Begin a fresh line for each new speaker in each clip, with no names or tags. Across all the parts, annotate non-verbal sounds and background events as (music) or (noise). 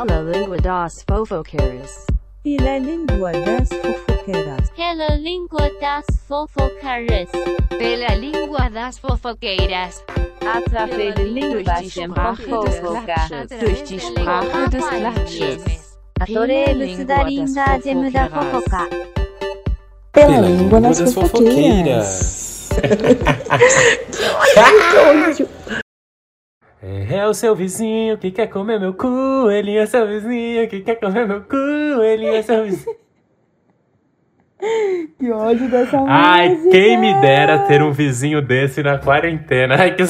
Hello Língua das Fofoqueiras.
Pela Língua das Fofoqueiras.
Pela Língua das Fofoqueiras.
Pela Língua das Fofoqueiras.
Através de Língua das Fofoqueiras.
Durch die Sprache des
Klatsches. Adorei língua de muda fofoca.
Pela Língua das Fofoqueiras. (laughs)
que ódio! É o seu vizinho que quer comer meu cu, ele é seu vizinho que quer comer meu cu, ele é seu vizinho. (laughs)
Que ódio dessa música.
Ai, quem me dera ter um vizinho desse na quarentena. Ai, que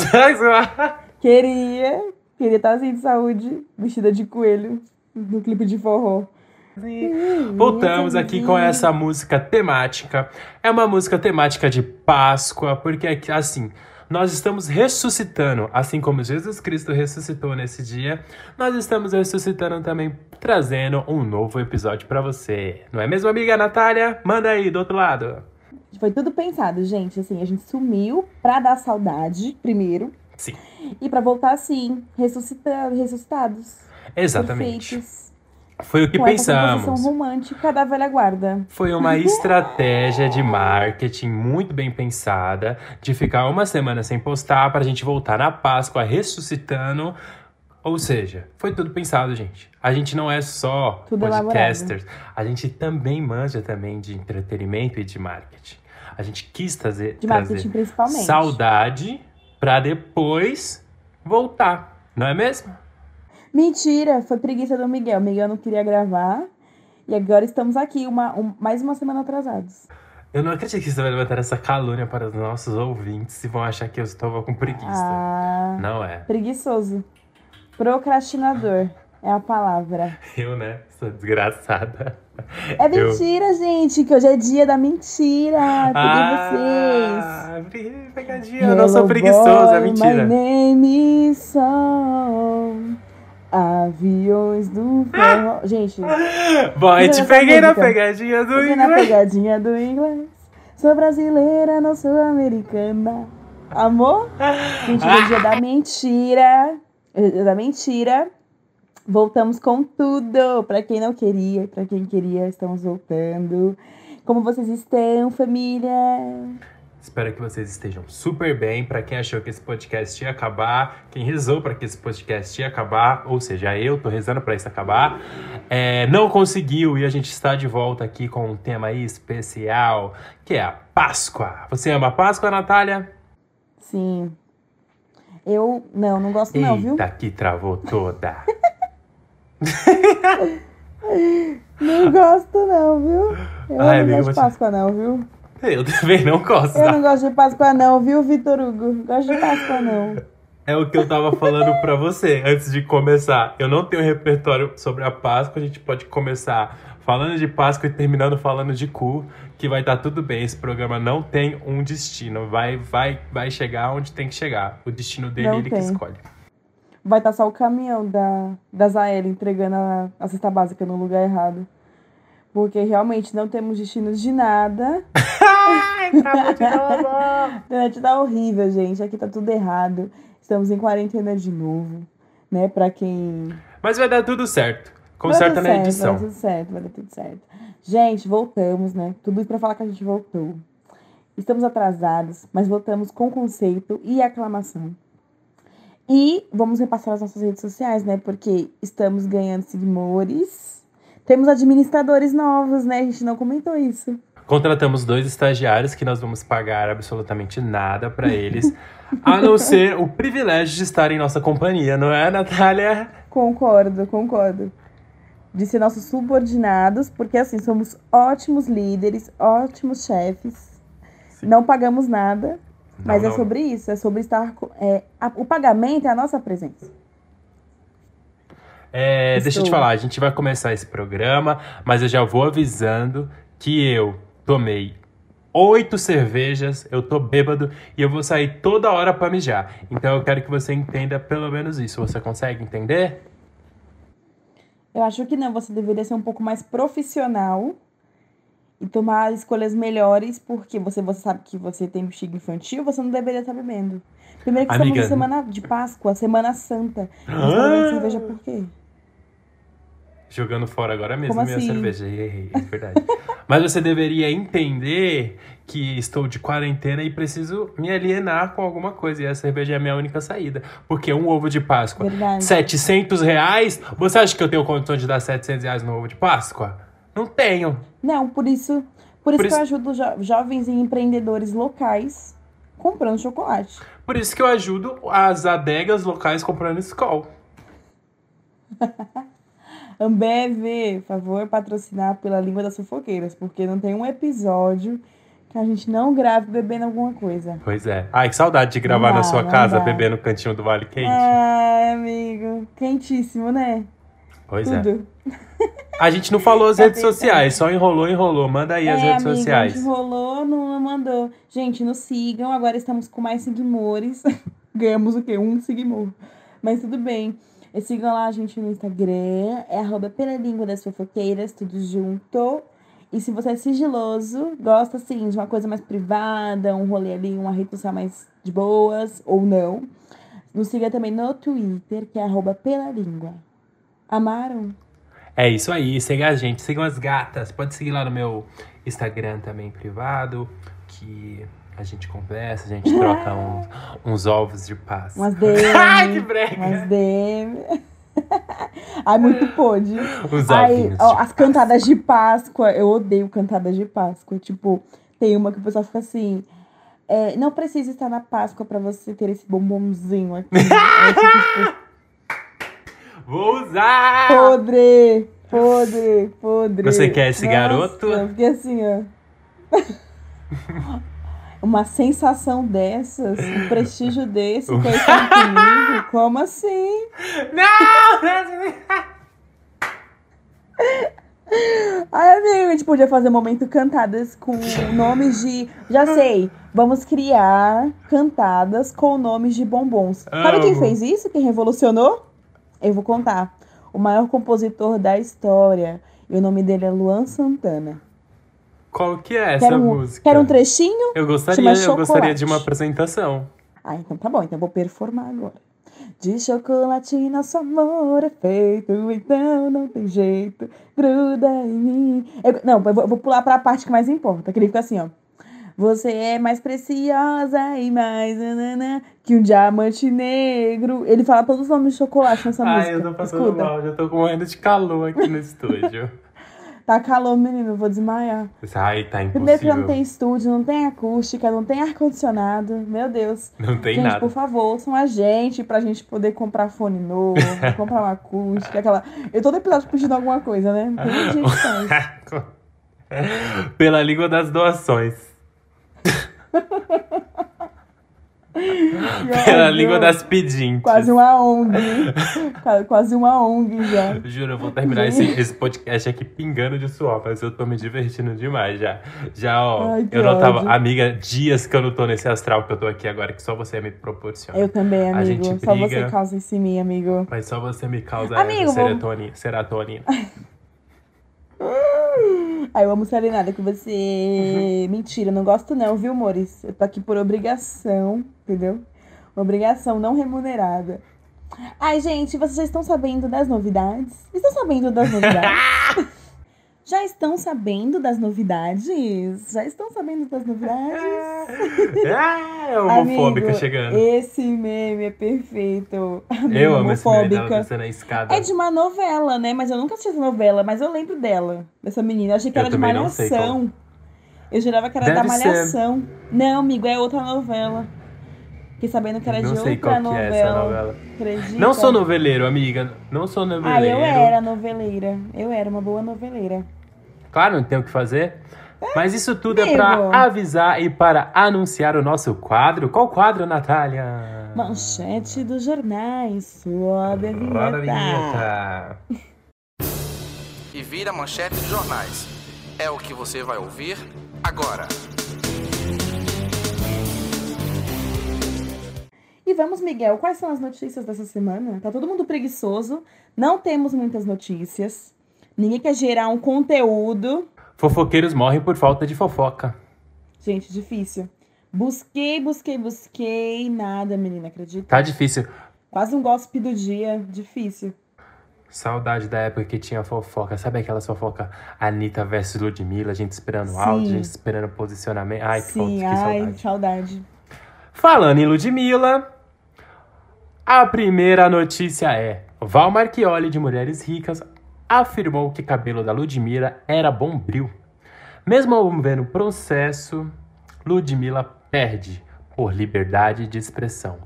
Queria. Queria estar assim de saúde, vestida de coelho, no clipe de forró.
Voltamos aqui com essa música temática. É uma música temática de Páscoa, porque aqui, assim, nós estamos ressuscitando, assim como Jesus Cristo ressuscitou nesse dia, nós estamos ressuscitando também, trazendo um novo episódio pra você. Não é mesmo, amiga Natália? Manda aí do outro lado.
Foi tudo pensado, gente. Assim, a gente sumiu pra dar saudade, primeiro.
Sim.
E pra voltar, assim, ressuscita ressuscitados.
Exatamente.
Perfeitos.
Foi o que
com essa
pensamos.
composição romântica da velha guarda.
Foi uma (laughs) estratégia de marketing muito bem pensada de ficar uma semana sem postar pra gente voltar na Páscoa ressuscitando. Ou seja, foi tudo pensado, gente. A gente não é só
Tudo
podcasters, a gente também manja também de entretenimento e de marketing. A gente quis trazer,
De
trazer saudade pra depois voltar, não é mesmo?
Mentira, foi preguiça do Miguel. O Miguel não queria gravar. E agora estamos aqui, uma, um- mais uma semana atrasados.
Eu não acredito que você vai levantar essa calúnia para os nossos ouvintes e vão achar que eu estava com preguiça.
Ah,
Não é.
preguiçoso. Procrastinador é a palavra. (laughs)
Eu, né? Sou desgraçada.
É
Eu-
mentira, gente, que hoje é dia da mentira. Peguei vocês.
Ah, bri- pegadinha. Eu não sou preguiçosa, é
boy,
mentira.
My name is Song. Aviões do forró. Gente,
Boy, te peguei na pegadinha do
peguei na
inglês.
pegadinha do inglês. Sou brasileira, não sou americana. Amor? Gente, hoje é dia da mentira. Dia da mentira. Voltamos com tudo. Pra quem não queria, pra quem queria, estamos voltando. Como vocês estão, família?
Espero que vocês estejam super bem. Pra quem achou que esse podcast ia acabar, quem rezou pra que esse podcast ia acabar, ou seja, eu tô rezando pra isso acabar, é, não conseguiu e a gente está de volta aqui com um tema aí especial, que é a Páscoa. Você ama a Páscoa, Natália?
Sim. Eu, não, não gosto não, viu?
Eita, que travou toda. (laughs)
Não gosto não, viu? Eu
Ai,
não gosto de Páscoa não, viu?
Eu também não gosto.
Eu não gosto de Páscoa não, viu, Vitor Hugo? Gosto de Páscoa não.
É o que eu tava falando pra você antes de começar. Eu não tenho repertório sobre a Páscoa. A gente pode começar falando de Páscoa e terminando falando de cu, que vai estar tudo bem. Esse programa não tem um destino. Vai, vai, vai chegar onde tem que chegar. O destino dele
Não
ele que
tem.
escolhe.
Vai estar só o caminhão da, da Zael entregando a, a cesta básica no lugar errado. Porque realmente não temos destinos de nada.
Ai, travou de novo.
A internet tá horrível, gente. Aqui tá tudo errado. Estamos em quarentena de novo. Né? Pra quem
Mas vai dar tudo certo. Conserta na edição.
Vai dar tudo certo, vai dar tudo certo. Gente, voltamos, né? Tudo isso pra falar que a gente voltou. Estamos atrasados, mas voltamos com conceito e aclamação. E vamos repassar as nossas redes sociais, né? Porque estamos ganhando seguidores. Temos administradores novos, né? A gente não comentou isso.
Contratamos dois estagiários que nós vamos pagar absolutamente nada pra eles, a não ser o privilégio de estar em nossa companhia, não é, Natália?
Concordo, concordo. De ser nossos subordinados, porque assim, somos ótimos líderes, ótimos chefes. Não pagamos nada, mas
Não,
é
não.
sobre isso, é sobre estar. É, a- o pagamento é a nossa presença.
É, deixa eu te falar, a gente vai começar esse programa, mas eu já vou avisando que eu tomei oito cervejas, eu tô bêbado e eu vou sair toda hora pra mijar. Então eu quero que você entenda pelo menos isso. Você consegue entender?
Eu acho que não, você deveria ser um pouco mais profissional e tomar escolhas melhores, porque você, você sabe que você tem bexiga infantil, você não deveria estar bebendo. Primeiro que
Amiga,
estamos na semana de Páscoa, Semana Santa. Você tá bebendo cerveja por quê?
Jogando fora agora mesmo
Como
minha
assim?
cerveja. Errei, é verdade. (laughs) Mas você deveria entender que estou de quarentena e preciso me alienar com alguma coisa. E a cerveja é a minha única saída. Porque um ovo de Páscoa,
Verdade.
700 reais? Você acha que eu tenho condição de dar 700 reais no ovo de Páscoa? Não tenho.
Não, por isso, por isso
Por
que eu
isso-
ajudo jo- jovens e empreendedores locais comprando chocolate.
Por isso que eu ajudo as adegas locais comprando Skol. (laughs)
Ambev, por favor, patrocinar pela língua das fofoqueiras, porque não tem um episódio que a gente não grave bebendo alguma coisa.
Pois é. Ai, que saudade de gravar
Não
na
dá,
sua casa,
dá.
beber no cantinho do Vale Quente.
Ai, amigo, quentíssimo, né?
pois é.
Tudo.
A gente não falou as (laughs) redes sociais, só enrolou, enrolou. Manda aí as
é,
redes
amigo,
sociais.
A gente rolou, não, mandou. Gente, nos sigam. Agora estamos com mais seguidores. (laughs) Ganhamos o quê? Um seguidor. Mas tudo bem. E sigam lá a gente no Instagram. É arroba pela língua das fofoqueiras, tudo junto. E se você é sigiloso, gosta assim de uma coisa mais privada, um rolê ali, uma rede social mais de boas, ou não. Nos siga também no Twitter, que é arroba pela língua. Amaram?
É isso aí, siga a gente, sigam as gatas. Pode seguir lá no meu Instagram também privado, que a gente conversa, a gente troca uns, uns ovos de Páscoa.
Umas DM. (laughs)
Ai, que brega!
Umas DM. (laughs) Ai, muito pôde.
Os ovinhos
ó, as cantadas de Páscoa, eu odeio cantadas de Páscoa. Tipo, tem uma que o pessoal fica assim. é, não precisa estar na Páscoa pra você ter esse bombonzinho aqui. Aí eu fico, tipo,
Vou usar!
podre, podre, podre.
Você quer esse
Nossa,
garoto?
Eu fiquei assim, ó. (laughs) Uma sensação dessas, um prestígio desse, comigo? (laughs) Como assim?
Não!
Ai, amigo, a gente podia fazer um momento cantadas com nomes de. Já sei, vamos criar cantadas com nomes de bombons. Sabe quem fez isso? Quem revolucionou? Eu vou contar. O maior compositor da história. E o nome dele é Luan Santana.
Qual que é essa
Quer um,
música?
quer um trechinho?
Eu gostaria, eu gostaria de uma apresentação.
Ah, então tá bom, então eu vou performar agora. De chocolate nosso amor é feito, então não tem jeito, gruda em mim. Eu- não, eu vou, eu vou pular pra parte que mais importa, que ele fica assim, ó. Você é mais preciosa e mais nanana, que um diamante negro. Ele fala todos os nomes de chocolate nessa música.
Ai, eu tô passando
Escuta.
mal, já tô morrendo de calor aqui no (laughs) estúdio.
Tá calor, menino, eu vou desmaiar.
Ai, tá impossível.
Primeiro que não tem estúdio, não tem acústica, não tem ar-condicionado. Meu Deus.
Não tem
gente,
nada.
por favor, ouçam a gente pra gente poder comprar fone novo, (laughs) comprar uma acústica, aquela. Eu todo episódio pedindo alguma coisa, né? Tem muita gente faz. (laughs)
Pela língua das doações. (laughs) Pela
Ai,
língua das pedintes.
Quase uma ONG. Qua- Quase uma ONG já.
Juro, eu vou terminar esse, esse podcast aqui pingando de suor, mas eu tô me divertindo demais já. Já, ó,
Ai,
eu não tava.
ódio.
Amiga, dias que eu não tô nesse astral que eu tô aqui agora, que só você me proporciona.
Eu também, amigo.
gente
Só
briga.
você causa isso em mim, amigo.
Mas só você me causa
Amigo,
essa
vou-
serotonina. serotonina. (laughs)
Ai, eu amo serenada com você. Mentira, não gosto não, viu, Mores? Eu tô aqui por obrigação, entendeu? Obrigação não remunerada. Ai, gente, vocês já estão sabendo das novidades? Estão sabendo das novidades? (laughs) já estão sabendo das novidades? Já estão sabendo das novidades?
ah, (laughs) é homofóbica
Amigo,
chegando.
Esse meme é perfeito. Amiga
Eu amo esse meme
homofóbica.
descendo a escada.
É de uma novela, né? Mas eu nunca assisti essa novela, mas eu lembro dela, dessa menina. Eu achei que
Eu
era de Malhação. Eu jurava que era
Deve
da
ser.
Malhação. Não, amigo, é outra novela. Fiquei sabendo que era
Não
de
sei
outra
que é
novela.
essa novela.
Acredita?
Não sou noveleiro, amiga. Não sou
Ah,
noveleiro.
eu era noveleira. Eu era uma boa noveleira.
Claro, não tem o que fazer. Mas isso tudo é pra avisar e para anunciar o nosso quadro. Qual quadro, Natália?
Manchete dos jornais. Sobe a vinheta.
Roda a vinheta.
e vira manchete de jornais. É o que você vai ouvir agora.
E vamos, Miguel, quais são as notícias dessa semana? Tá todo mundo preguiçoso, não temos muitas notícias, ninguém quer gerar um conteúdo.
Fofoqueiros morrem por falta de fofoca.
Gente, difícil. Busquei, busquei, busquei, nada, menina, acredita?
Tá difícil.
Quase um gossip do dia, difícil.
Saudade da época que tinha fofoca. Sabe aquela fofoca Anitta versus Ludmilla? A gente esperando áudio,
Sim.
gente esperando posicionamento. Ai, que,
Sim,
que
ai,
saudade.
saudade.
Falando em Ludmilla, a primeira notícia é: Val Marchioli, de Mulheres Ricas, afirmou que cabelo da Ludmilla era bombril. Mesmo havendo processo, Ludmilla perde por liberdade de expressão.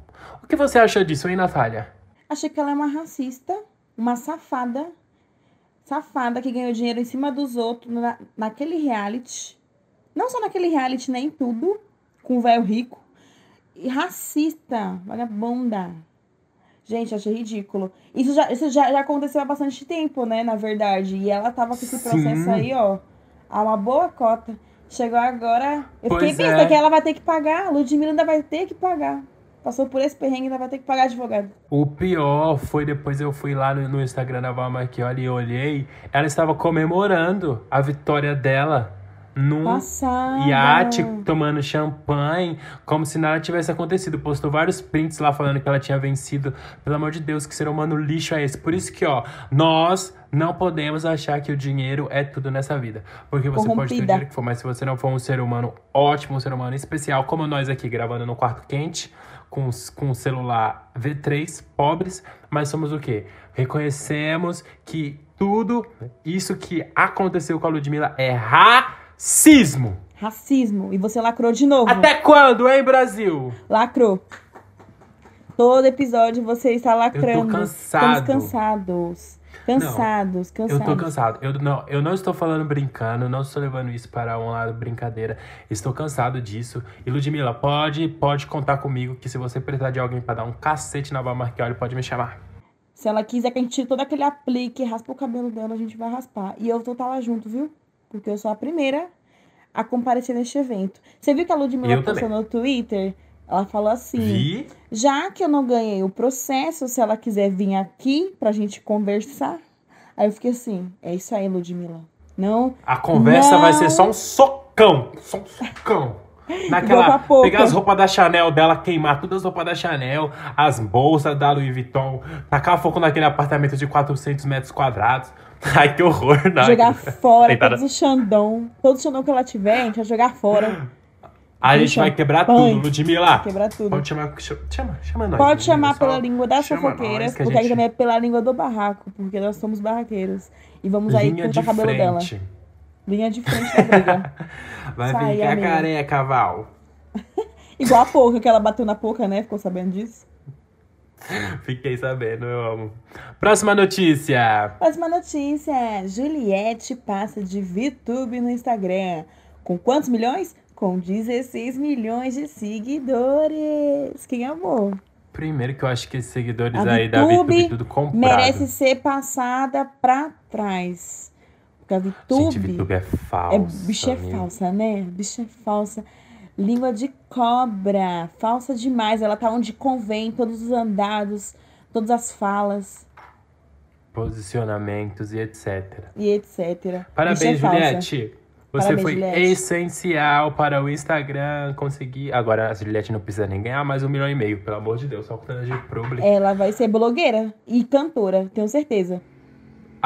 O que você achou disso, hein, Natália?
Achei que ela é uma racista, uma safada. Safada que ganhou dinheiro em cima dos outros na, naquele reality. Não só naquele reality, nem tudo. Com o velho rico. E racista, vagabunda. Gente, achei ridículo. Isso, já, isso já, já aconteceu há bastante tempo, né? Na verdade. E ela tava com esse
Sim.
processo aí, ó. Há uma boa cota. Chegou agora. Eu fiquei pensando
é.
que ela vai ter que pagar. A Ludmilla ainda vai ter que pagar. Passou por esse perrengue, ainda vai ter que pagar advogado.
O pior foi depois eu fui lá no, no Instagram da Val Marchioli e olhei, ela estava comemorando a vitória dela num
Passada.
iate, tomando champanhe, como se nada tivesse acontecido. Postou vários prints lá falando que ela tinha vencido. Pelo amor de Deus, que ser humano lixo é esse? Por isso que, ó, nós não podemos achar que o dinheiro é tudo nessa vida. Porque você pode ter o
Corrompida.
dinheiro que for, mas se você não for um ser humano ótimo, um ser humano especial, como nós aqui gravando no quarto quente, com, com um celular V3, pobres, mas somos o quê? Reconhecemos que tudo isso que aconteceu com a Ludmilla é racismo.
Racismo. E você lacrou de novo.
Até quando, hein, Brasil?
Lacrou. Todo episódio você está lacrando.
cansado.
Estamos cansados. Cansados,
Eu
cansados.
tô cansado. Eu não, eu não estou falando brincando, não estou levando isso para um lado brincadeira. Estou cansado disso. E Ludmilla, pode, pode contar comigo que se você precisar de alguém para dar um cacete na Val Marchioli, pode me chamar.
Se ela quiser que a gente tire todo aquele aplique raspa o cabelo dela, a gente vai raspar. E eu vou estar lá junto, viu? Porque eu sou a primeira a comparecer neste evento. Você viu que a Ludmilla
Eu
postou
também.
no Twitter? Ela falou assim:
Vi?
já que eu não ganhei o processo, se ela quiser vir aqui pra gente conversar. Aí eu fiquei assim: é isso aí, Ludmilla. Não,
A conversa
Não.
vai ser só um socão. Só um socão. Naquela. Pegar as roupas da Chanel dela, queimar todas as roupas da Chanel, as bolsas da Louis Vuitton, tacar fogo naquele apartamento de 400 metros quadrados. (laughs) Ai, que horror, né?
jogar fora
Deitada-
todos os Xandão. Todo Xandão que ela tiver, a gente vai jogar fora.
A gente vai quebrar tudo, Ludmilla.
Quebrar tudo.
Pode chamar, chama, chama nós.
Pode chamar pela língua das fofoqueiras, porque
gente-
também é pela língua do barraco, porque nós somos barraqueiros. E vamos aí cortar o cabelo dela. Linha de frente da briga. (laughs)
Vai
aí,
ficar
amiga.
careca, Val. (laughs)
Igual a Pouca, que ela bateu na Pouca, né? Ficou sabendo disso?
Fiquei sabendo, eu amo. Próxima notícia.
Próxima notícia. Juliette passa de VTube no Instagram. Com quantos milhões? Com 16 milhões de seguidores. Quem amou?
Primeiro que eu acho que esses seguidores
A
aí da
VTube
VTube tudo comprado.
Merece ser passada pra trás. Porque a VTube...
Gente, VTube é falsa.
É, bicha é
amigo.
falsa, né? Bicha é falsa. Língua de cobra. Falsa demais. Ela tá onde convém, todos os andados, todas as falas
Posicionamentos e etc.
e etc.
Parabéns,
Bicha é.
Juliette. Você
Parabéns,
foi
Juliette.
essencial para o Instagram conseguir. Agora a Juliette não precisa nem ganhar mais um milhão e meio, pelo amor de Deus, só contando de publi.
Ela vai ser blogueira e cantora, tenho certeza.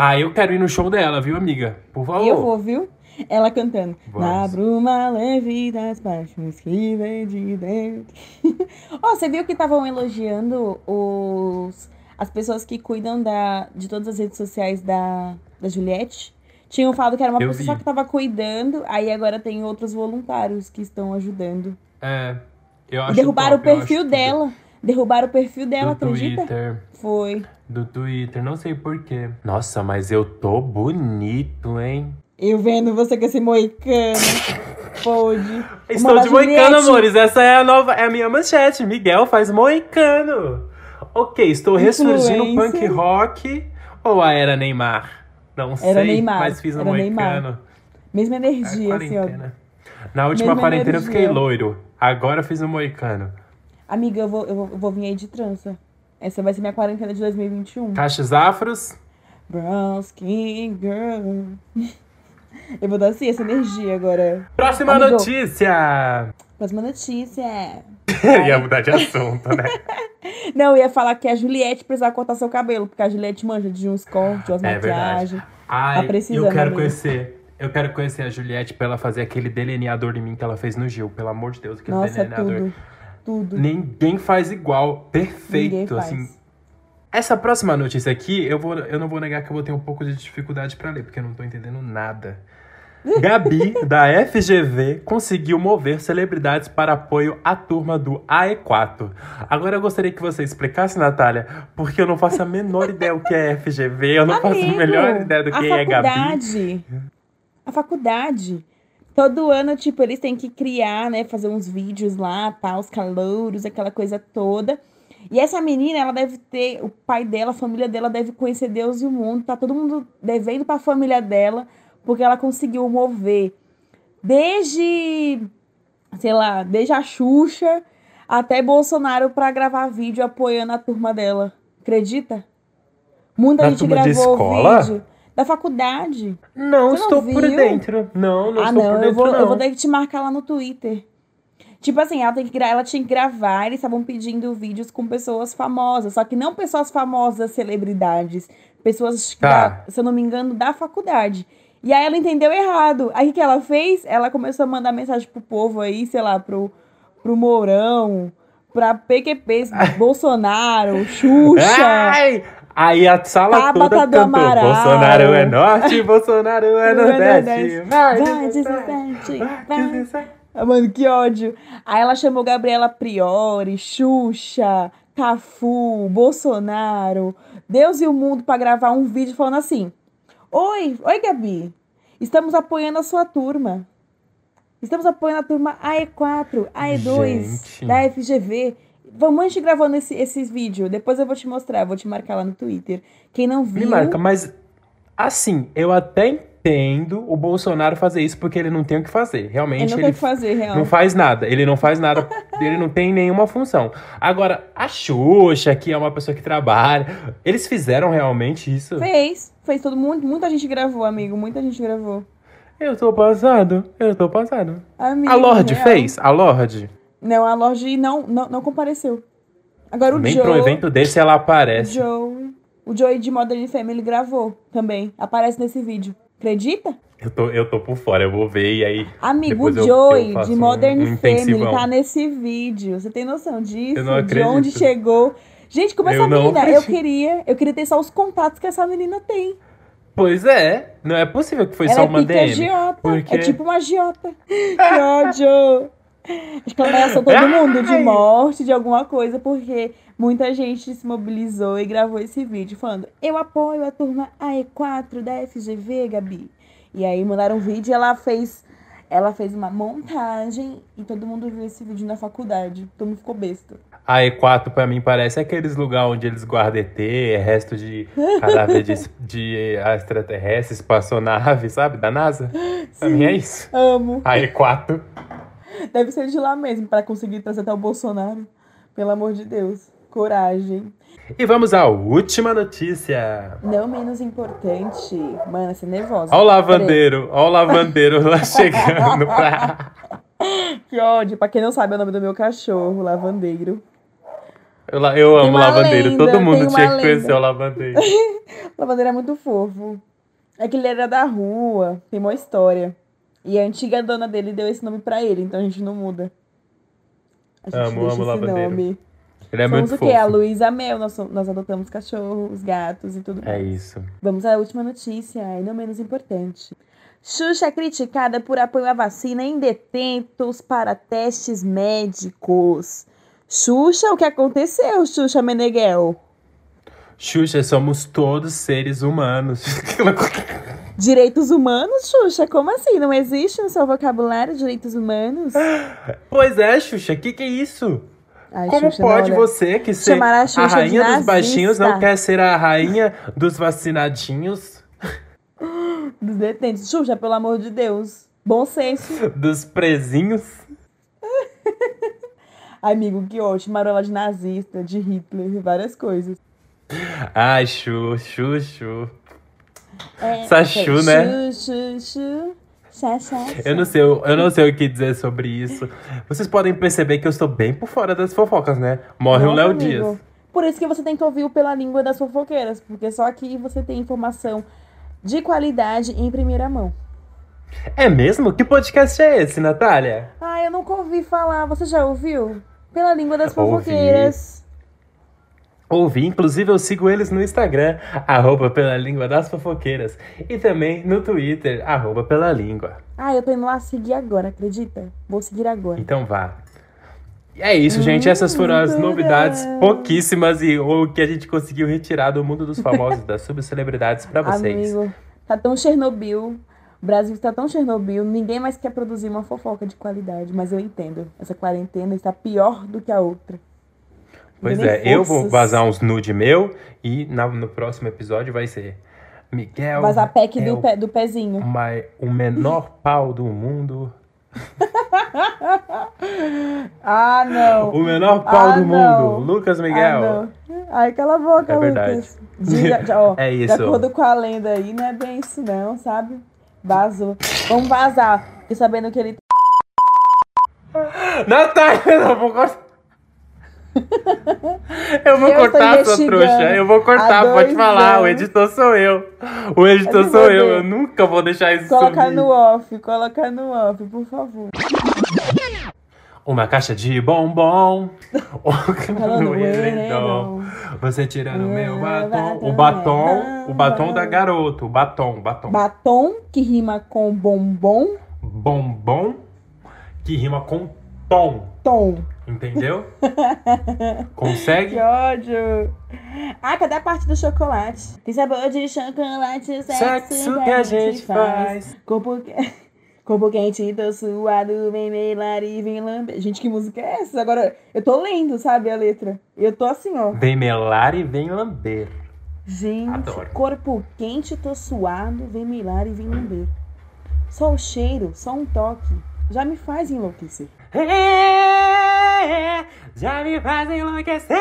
Ah, eu quero ir no show dela, viu, amiga? Por favor.
E eu vou, viu? Ela cantando.
Vamos.
Na bruma leve das paixões que vem de dentro. (laughs) Ó, você viu que estavam elogiando os, as pessoas que cuidam da, de todas as redes sociais da, da Juliette? Tinham falado que era uma
Eu
pessoa
vi.
só que tava cuidando, aí agora tem outros voluntários que estão ajudando.
É. Eu
E
acho
derrubaram
top,
o perfil dela. Derrubaram o perfil dela,
Do
acredita?
Twitter.
Foi.
Do Twitter, não sei porquê. Nossa, mas eu tô bonito, hein?
Eu vendo você com esse moicano. Pode. (laughs)
Estou de moicano,
Juliette.
amores. Essa é a nova, é a minha manchete. Miguel faz moicano. Ok, estou ressurgindo o punk rock ou a era Neymar? Não sei,
Neymar,
mas fiz um
era Neymar.
moicano.
Mesma
É
energia, assim, ó.
Na última
Mesma
quarentena eu fiquei
energia.
loiro. Agora eu fiz um moicano.
Amiga, eu vou, eu, vou, eu vou vir aí de trança. Essa vai ser minha quarentena de 2021.
Cachos afros.
Brown skin girl. (laughs) Eu vou dar assim essa energia agora.
Próxima
Amigo.
notícia.
Próxima notícia. (laughs)
Ia mudar de assunto, né? (laughs)
Não, ia falar que a Juliette precisava cortar seu cabelo, porque a Juliette manja de uns cortes, umas
É
maquiagens.
verdade. Ai,
precisando,
eu quero conhecer. Eu quero conhecer a Juliette pra ela fazer aquele delineador de mim que ela fez no Gil. Pelo amor de Deus, aquele
Nossa, é
delineador.
tudo. Tudo.
Ninguém faz igual. Perfeito,
Ninguém faz.
assim. Essa próxima notícia aqui, eu, vou, eu não vou negar que eu vou ter um pouco de dificuldade pra ler, porque eu não tô entendendo nada. (laughs) Gabi, da FGV, conseguiu mover celebridades para apoio à turma do AE4. Agora eu gostaria que você explicasse, Natália, porque eu não faço a menor ideia o que é FGV, eu não faço a
Amigo,
melhor ideia do
a
que é Gabi.
faculdade. A faculdade. Todo ano, tipo, eles têm que criar, né? Fazer uns vídeos lá, tá? Os calouros, aquela coisa toda. E essa menina, ela deve ter, o pai dela, a família dela deve conhecer Deus e o mundo. Tá todo mundo devendo pra família dela, porque ela conseguiu mover desde, sei lá, desde a Xuxa até Bolsonaro pra gravar vídeo apoiando a turma dela. Acredita? Muita
Da
gente
turma de
gravou
escola?
vídeo. Da faculdade.
Não
Você não
estou por dentro. Não, não
ah,
estou
não,
por
eu
dentro,
vou,
não.
eu vou ter que te marcar lá no Twitter. Tipo assim, ela, tem que, ela tinha que gravar, eles estavam pedindo vídeos com pessoas famosas. Só que não pessoas famosas, celebridades. Pessoas,
Tá.
da- se eu não me engano, da faculdade. E aí ela entendeu errado. Aí o que ela fez? Ela começou a mandar mensagem pro povo aí, sei lá, pro, pro Mourão, pra PQP, (laughs) Bolsonaro, Xuxa.
Ai! Aí a sala
Tabata
toda
do
cantou.
Amaral.
Bolsonaro é norte, Bolsonaro é (laughs) nordeste. Vai,
Vai,
17,
17,
vai,
vai.
17.
Ah, Mano, que ódio. Aí ela chamou Gabriela Priori, Xuxa, Cafu, Bolsonaro, Deus e o mundo pra gravar um vídeo falando assim: Oi, oi, Gabi. Estamos apoiando a sua turma. Estamos apoiando a turma AE4, AE2,
Gente.
da FGV. Vamos a gente gravando esse, esses vídeos. Depois eu vou te mostrar, vou te marcar lá no Twitter. Quem não
Me
viu.
marca, mas assim, eu até entendo o Bolsonaro fazer isso porque ele não tem o que fazer. Realmente,
Ele não tem o que fazer, real.
não faz nada. Ele não faz nada, (laughs) ele não tem nenhuma função. Agora, a Xuxa, que é uma pessoa que trabalha, eles fizeram realmente isso?
Fez, fez todo mundo. Muita gente gravou, amigo. Muita gente gravou.
Eu tô passado, eu tô passado.
Amigo,
A Lorde
real.
fez? A Lorde?
Não, a Lorde não, não, não compareceu. Agora o
Nem
Joe.
pra um evento desse ela aparece.
Joe. O Joey de Modern Family gravou também. Aparece nesse vídeo. Acredita?
Eu tô, eu tô por fora, eu vou ver e aí.
Amigo, o
eu-
Joey
eu faço
de
um-
Modern
um
Family
intensivão.
tá nesse vídeo. Você tem noção disso?
Eu não
de onde
acredito.
chegou. Gente, como essa
Eu não
menina, eu
acredito.
queria, eu queria ter só os contatos que essa menina tem.
Pois é, não é possível que foi
ela
só
é
uma DM.
agiota.
porque-
É tipo uma agiota. (laughs) Que ódio. (laughs) Ameaçou todo mundo de morte, de alguma coisa, porque muita gente se mobilizou e gravou esse vídeo falando: Eu apoio a turma AE4 da FGV, Gabi. E aí mandaram um vídeo e ela fez. Ela fez uma montagem e todo mundo viu esse vídeo na faculdade. Todo mundo ficou besta.
A E4 pra mim parece aqueles lugares onde eles guardam ET, resto de cadáver de, de extraterrestre, espaçonave, sabe? Da NASA. Pra mim é isso.
Amo.
A E4.
Deve ser de lá mesmo, pra conseguir trazer até o Bolsonaro. Pelo amor de Deus. Coragem.
E vamos à última notícia.
Não menos importante. Mano, você é nervosa.
Ó o lavandeiro, ó o lavandeiro lá (laughs) chegando pra...
Que ódio. Pra quem não sabe, é o nome do meu cachorro, lavandeiro.
Eu, eu amo lavandeiro,
lenda,
todo mundo tinha que conhecer o lavandeiro. (laughs)
O lavandeiro é muito fofo. É que ele era da rua, tem uma história. E a antiga dona dele deu esse nome pra ele, então a gente não muda. A gente
Amo,
deixa
amo
esse
lavandeiro.
nome.
Ele é
Somos
muito
o quê? A
fofo.
Luísa Mel, nós, nós adotamos cachorros, gatos e tudo
É
mais.
isso.
Vamos à última notícia, e não menos importante. Xuxa é criticada por apoio à vacina em detentos para testes médicos. Xuxa, o que aconteceu, Xuxa Meneghel?
Xuxa, somos todos seres humanos. (laughs)
Direitos humanos, Xuxa? Como assim? Não existe no seu vocabulário direitos humanos? (gasps)
pois é, Xuxa, o que, que é isso?
Ai,
Como
Xuxa,
pode
não, olha.
você, que ser
a
a
Xuxa
rainha dos baixinhos, não quer ser a rainha dos vacinadinhos, (gasps)
Dos detentos. Xuxa, pelo amor de Deus. Bom senso. (laughs)
dos presinhos? (laughs)
Amigo, que ótimo. Marola de nazista, de Hitler, várias coisas.
Ai, Xu, Xu, Xu.
É,
Xu, né?
Chá, chá, chá.
Eu não, sei, eu, eu não sei o que dizer sobre isso. Vocês podem perceber que eu estou bem por fora das fofocas, né? Morre o
Nossa,
Léo
amigo.
Dias.
Por isso que você tem que ouvir o pela língua das fofoqueiras, porque só aqui você tem informação de qualidade em primeira mão.
É mesmo? Que podcast é esse, Natália?
Ah, eu nunca ouvi falar. Você já ouviu? Pela língua das fofoqueiras.
Ouvi, inclusive eu sigo eles no Instagram, arroba pela língua das fofoqueiras. E também no Twitter, arroba pela língua.
Ah, eu tô indo lá seguir agora, acredita? Vou seguir agora.
Então vá. E é isso, gente. Essas foram as
Hum,
novidades pouquíssimas e o que a gente conseguiu retirar do mundo dos famosos, das subcelebridades pra vocês.
Amigo, tá tão Chernobyl. O Brasil está tão Chernobyl, ninguém mais quer produzir uma fofoca de qualidade. Mas eu entendo. Essa quarentena está pior do que a outra.
Pois
Não
é, eu vou vazar uns nude meu e na- no próximo episódio vai ser Miguel.
Vazar pack
é
do,
o,
pé, do pezinho.
mai- o menor (laughs) pau do mundo. (laughs)
Ah, não.
O menor pau
Ah,
do
não.
mundo. Lucas
Ah,
Miguel.
não. Ai, cala a boca,
É verdade.
Lucas. Diga, já, ó, (laughs)
É
De
isso.
acordo com a lenda aí, não é bem isso não, sabe? Vazou. Vamos vazar. Fiquei sabendo que ele...
Natália, eu vou cortar. Eu vou
Eu
cortar, sua trouxa. Eu vou cortar, pode falar. O
anos.
editor sou eu. O editor
Mas
sou
eu
eu. Eu nunca vou deixar isso
Coloca
subir.
no off, coloca no off, por favor.
Uma caixa de bombom. (laughs)
Falando
no edredom. Você tirando o meu batom. O batom. O batom da garota. O batom. Batom.
Batom, que rima com bombom,
Bombom. Que rima com tom.
tom.
Entendeu? (laughs) Consegue?
Que ódio. Ah, cadê a parte do chocolate? Tem sabor de chocolate, sexo,
Sexo que a gente faz.
Corpo, que- (laughs) Corpo quente, tô suado, vem melar e vem lamber. Gente, que música é essa? Agora, eu tô lendo, sabe, a letra. E eu tô assim, ó.
Vem melar e vem lamber.
Gente,
Adoro.
corpo quente, tô suado, vem melar e vem lamber. Só o cheiro, só um toque, já me faz enlouquecer.
É, já me faz enlouquecer.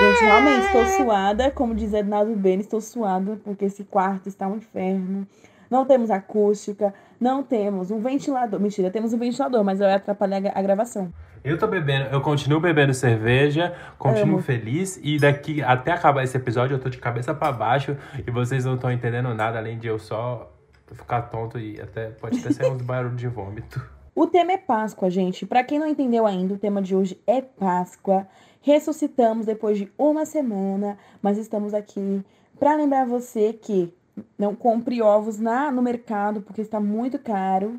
Gente, realmente estou suada, como diz Ednaldo Bene, estou suada porque esse quarto está um inferno. Não temos acústica, não temos um ventilador. Mentira, temos um ventilador, mas vai atrapalhar a gravação.
Eu tô bebendo, eu continuo bebendo cerveja, continuo
Amo.
feliz e daqui até acabar esse episódio eu tô de cabeça pra baixo e vocês não estão entendendo nada além de eu só ficar tonto e até pode até sair uns barulhos de vômito.
O tema é Páscoa, gente. Para quem não entendeu ainda, o tema de hoje é Páscoa. Ressuscitamos depois de uma semana, mas estamos aqui para lembrar você que não compre ovos na, no mercado porque está muito caro.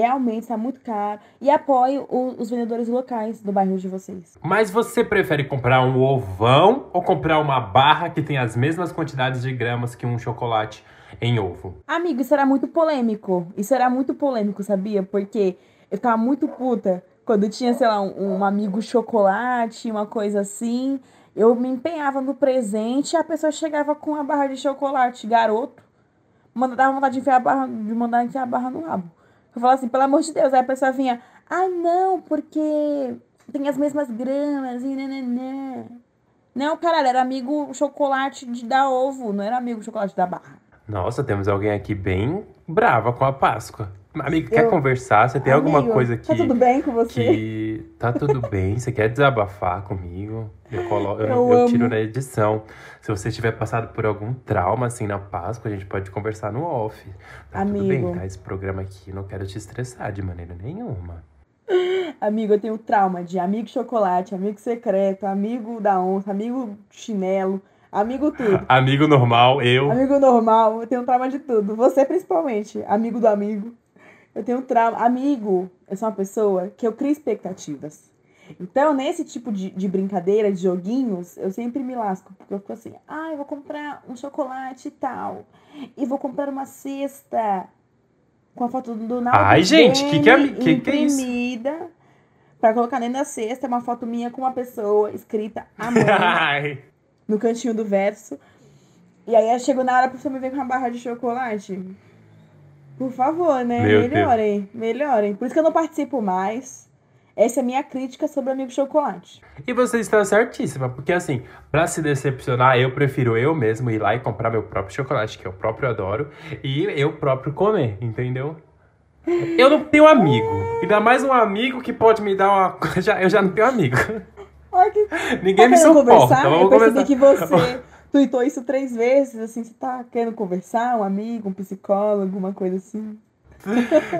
Realmente está muito caro. E apoie o- os vendedores locais do bairro de vocês.
Mas você prefere comprar um ovão ou comprar uma barra que tem as mesmas quantidades de gramas que um chocolate em ovo?
Amigo, isso era muito polêmico. Isso era muito polêmico, sabia? Porque eu ficava muito puta quando tinha, sei lá, um, um amigo chocolate, uma coisa assim. Eu me empenhava no presente e a pessoa chegava com uma barra de chocolate, garoto. Manda, dava vontade de enfiar a barra, de mandar enfiar a barra no rabo. Eu falava assim, pelo amor de Deus. Aí a pessoa vinha, ah, não, porque tem as mesmas gramas e nananã. Não, caralho, era amigo chocolate de dar ovo, não era amigo chocolate da barra.
Nossa, temos alguém aqui bem brava com a Páscoa. Amigo, quer
Eu-
conversar? Você tem alguma
Amigo,
coisa que.
Tá tudo bem com você?
que tá tudo bem, você quer desabafar comigo? Eu, colo... eu,
Eu
eu tiro na edição. Se você tiver passado por algum trauma assim na Páscoa, a gente pode conversar no off. Tá tudo
Amigo.
bem, tá? Esse programa aqui não quero te estressar de maneira nenhuma.
Amigo, eu tenho trauma de amigo chocolate, amigo secreto, amigo da onça, amigo chinelo, amigo tudo.
Amigo normal, eu.
Amigo normal, eu tenho trauma de tudo. Você principalmente, amigo do amigo. Eu tenho trauma. Amigo, eu sou uma pessoa que eu crio expectativas. Então, nesse tipo de, de brincadeira, de joguinhos, eu sempre me lasco. Porque eu fico assim, ah, eu vou comprar um chocolate e tal. E vou comprar uma cesta com a foto do Naldo
Ai, gente, que que é- que que é isso?
imprimida pra colocar dentro da cesta uma foto minha com uma pessoa escrita mão (laughs)
Ai.
no cantinho do verso. E aí chegou na hora pra você me ver com uma barra de chocolate. Por favor, né?
Meu Deus.
melhorem, melhorem. Por isso que eu não participo mais. Essa é a minha crítica sobre o amigo chocolate.
E você está certíssima, porque assim, pra se decepcionar, eu prefiro eu mesmo ir lá e comprar meu próprio chocolate, que eu próprio adoro, e eu próprio comer, entendeu? Eu não tenho amigo. Ainda mais um amigo que pode me dar uma. Já, (laughs) eu já não tenho amigo.
Ai, que...
Ninguém
tá
me suporta.
conversar?
Vamos
eu percebi
começar.
que você tweetou isso três vezes, assim, você tá querendo conversar, um amigo, um psicólogo, uma coisa assim.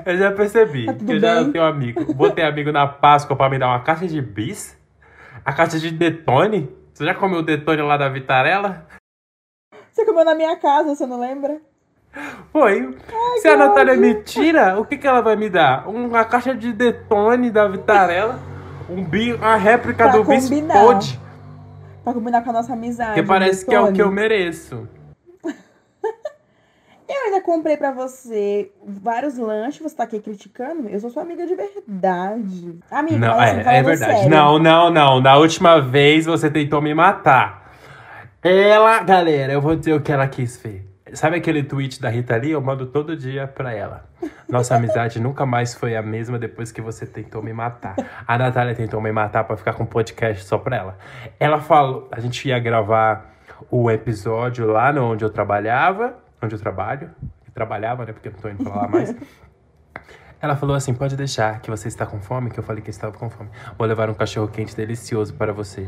Eu já percebi
Tá
que eu já
bem?
não tenho amigo. Vou ter amigo na Páscoa pra me dar uma caixa de bis? A caixa de detone? Você já comeu o detone lá da Vitarella?
Você comeu na minha casa, você não lembra?
Foi. Se a Natália me tira, o que, que ela vai me dar? Uma caixa de detone da Vitarella? Um bi, uma réplica
Pra
do bis
combinar.
Pod,
Pra combinar com a nossa amizade.
que parece que é o que eu mereço. (laughs)
Eu ainda comprei pra você vários lanches, você tá aqui criticando? Eu sou sua amiga de verdade. Amiga,
Não,
assim,
é, é verdade.
sério.
Não, não, não. Da última vez você tentou me matar. Ela, galera, eu vou dizer o que ela quis ver. Sabe aquele tweet da Rita Lee? Eu mando todo dia pra ela. Nossa amizade nunca mais foi a mesma depois que você tentou me matar. A Natália tentou me matar pra ficar com podcast só pra ela. Ela falou, a gente ia gravar o episódio lá onde eu trabalhava, onde eu trabalho. Eu trabalhava, né? Porque eu não tô indo pra lá mais. Ela falou assim: pode deixar que você está com fome, que eu falei que estava com fome. Vou levar um cachorro quente delicioso para você.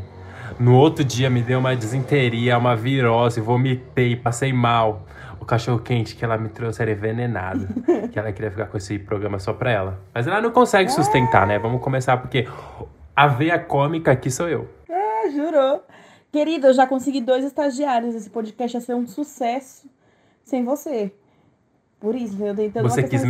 No outro dia me deu uma desinteria, uma virose, vomitei, passei mal. O cachorro quente que ela me trouxe era envenenado. (laughs) que ela queria ficar com esse programa só pra ela. Mas ela não consegue sustentar, né? Vamos começar porque a veia cômica aqui sou eu.
Ah, jurou. Querido, eu já consegui dois estagiários. Esse podcast ia ser um sucesso sem você. Por isso, eu dei toda
Você
uma questão
quis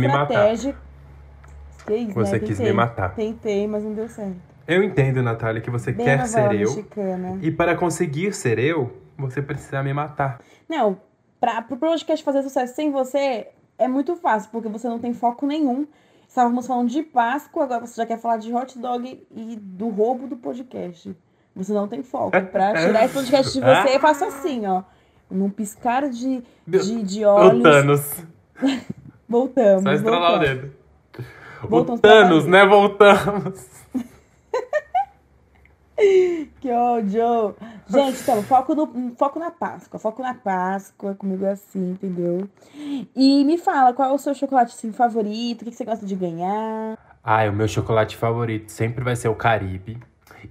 Você
né?
quis
Tentei.
me matar.
Tentei, mas não deu certo.
Eu entendo, Natália, que você
Bem
quer ser eu.
mexicana.
E para conseguir ser eu, você precisa me matar.
Não, pra, pro podcast fazer sucesso sem você é muito fácil, porque você não tem foco nenhum. Estávamos falando de Páscoa, agora você já quer falar de hot dog e do roubo do podcast. Você não tem foco. (laughs) Pra tirar esse podcast de você, eu faço assim, ó. Num piscar de, de, de
O
olhos.
Thanos. (laughs)
Voltamos.
Só estralar o
voltamos.
dedo.
Voltamos
o Thanos, né? Voltamos. (laughs)
Que ódio! Gente, então, foco, no, foco na Páscoa. Foco na Páscoa, comigo é assim, entendeu? E me fala, qual é o seu chocolate assim, favorito? O que você gosta de ganhar?
Ai, o meu chocolate favorito sempre vai ser o Caribe.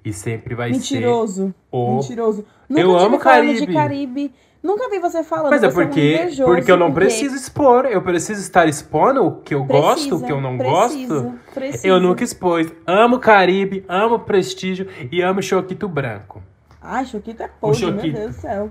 E sempre vai
Mentiroso.
ser o...
Mentiroso. Nunca
Eu amo
falando de
Caribe.
Caribe. Nunca vi você falando.
Mas é
você um
porque,
invejoso,
porque eu não
porque
preciso expor. Eu preciso estar expondo o que eu gosto, o que eu não
precisa,
gosto.
Precisa.
Eu nunca expus. Amo Caribe, amo Prestígio e amo Choquito Branco.
Ai, Choquito é podre, meu. Deus do céu.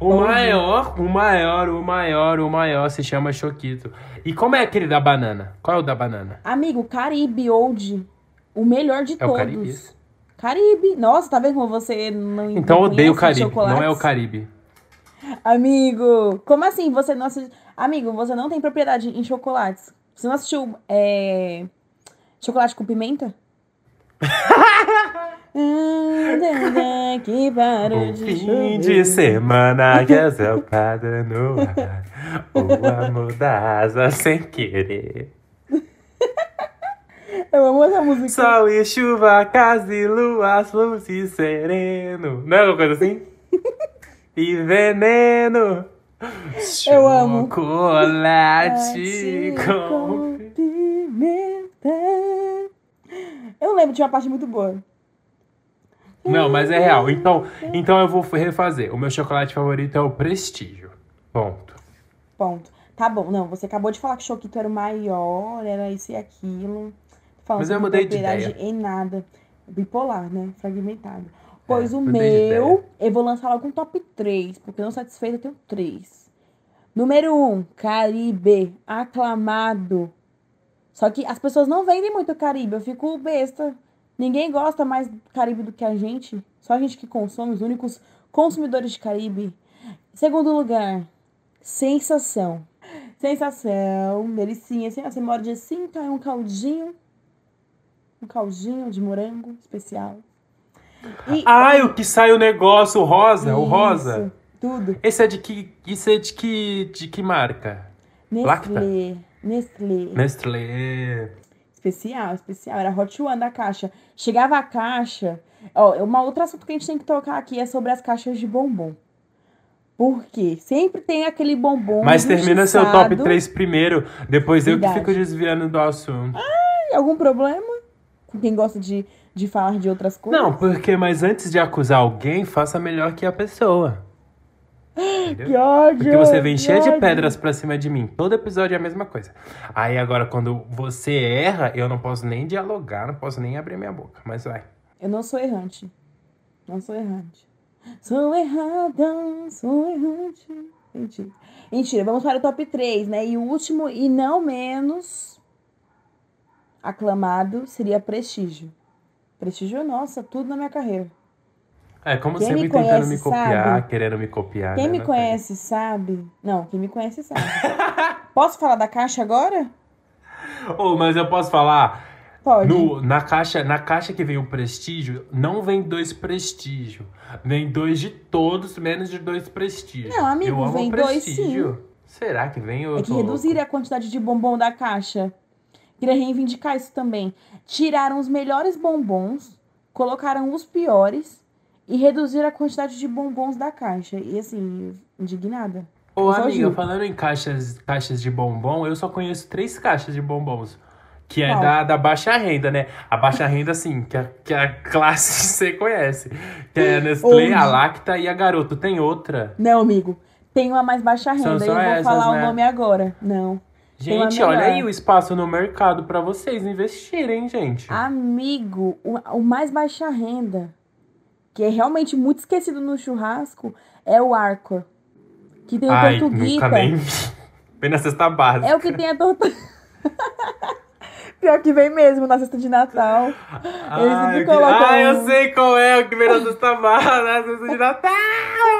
O maior, o maior, o maior, o maior se chama Choquito. E como é aquele da banana? Qual é o da banana?
Amigo, Caribe Old. O melhor de
É o
todos.
Caribe esse?
Caribe. Nossa, tá vendo como você não
Então eu odeio o Caribe, não é o? Caribe.
Amigo, como assim você não assistiu... Amigo, você não tem propriedade em chocolates. Você não assistiu é... chocolate com pimenta? (laughs) Ah, que
Um
de
fim de semana que é zelpada no ar. O amor da asa sem querer. (laughs)
Eu amo essa música.
Sol e chuva, casa e lua, luz e sereno. Não é alguma coisa assim? E veneno.
Eu amo.
Chocolate com...
pimenta. Eu lembro, tinha uma parte muito boa.
Não, mas é real. Então, então eu vou refazer. O meu chocolate favorito é o Prestígio. Ponto.
Ponto. Tá bom, não, você acabou de falar que Choquito era o maior, era isso e aquilo. Falando
Mas eu mudei de ideia.
em nada. Bipolar, né? Fragmentado. Pois o
mudei de
meu, eu vou lançar logo um top 3, porque não satisfeita eu tenho 3. Número 1, Caribe, aclamado. Só que as pessoas não vendem muito Caribe, eu fico besta. Ninguém gosta mais do Caribe do que a gente. Só a gente que consome, os únicos consumidores de Caribe. Segundo lugar, sensação. Sensação, delicinha. Assim, você morde assim, tá um caldinho. Um caldinho de morango especial. E,
Ai, o que sai o negócio, o rosa, o
Isso,
rosa.
Tudo.
Esse é de que. Isso é de que. de que marca? Lacta?
Nestlé. Nestlé.
Nestlé.
Especial, especial. Era Hot One da caixa. Chegava a caixa. Ó, uma outra assunto que a gente tem que tocar aqui é sobre as caixas de bombom. Por quê? Sempre tem aquele bombom.
Mas termina seu top
injustiçado.
3 primeiro, depois eu que
Verdade.
fico desviando do assunto.
Tem algum problema? Com quem gosta de, de falar de outras coisas?
Não, porque, mas antes de acusar alguém, faça melhor que a pessoa. Entendeu?
Que ódio!
Porque você vem cheia de pedras pra cima de mim. Todo episódio é a mesma coisa. Aí agora, quando você erra, eu não posso nem dialogar, não posso nem abrir minha boca. Mas vai.
Eu não sou errante. Não sou errante. Sou errada, sou errante. Mentira. Mentira, vamos para o top 3, né? E o último, e não menos aclamado, seria Prestígio. Prestígio, nossa, tudo na minha carreira.
É, como
Quem
sempre
me
tentando
conhece
me copiar,
sabe.
querendo me copiar.
Quem
né,
me
Natália?
conhece sabe. Não, quem me conhece sabe. (laughs) Posso falar da caixa agora?
Ô, mas eu posso falar.
Pode.
No, na, caixa, na caixa que vem o prestígio, não vem dois prestígio. Vem dois de todos, menos de dois prestígio.
Não, amigo,
eu
vem dois,
prestígio. Será que vem ou eu
É que
tô
reduziram
louco?
a quantidade de bombom da caixa. Queria reivindicar isso também. Tiraram os melhores bombons, colocaram os piores e reduziram a quantidade de bombons da caixa. E assim, indignada.
Ô, amiga, falando em caixas, caixas de bombom, eu só conheço três caixas de bombons. Que é
Qual?
da, da baixa renda, né? A baixa renda, assim, que a, que a classe você conhece. Que é a Nestlé,
Onde?
a Lacta e a Garoto. Tem outra?
Não, amigo. Tem uma mais baixa
São
renda
só
eu vou
essas,
falar
né?
o nome agora. Não.
Gente, olha aí o espaço no mercado pra vocês investirem, gente.
Amigo, o, o mais baixa renda, que é realmente muito esquecido no churrasco, é o Arcor. Que tem o
Ai,
Tortuguita.
nunca nem. Vem na cesta básica.
É o que tem a torta. (laughs) Pior que vem mesmo na cesta de Natal. Eles sempre
que-
colocam.
Eu sei qual é o que vem na cesta básica, na cesta de Natal,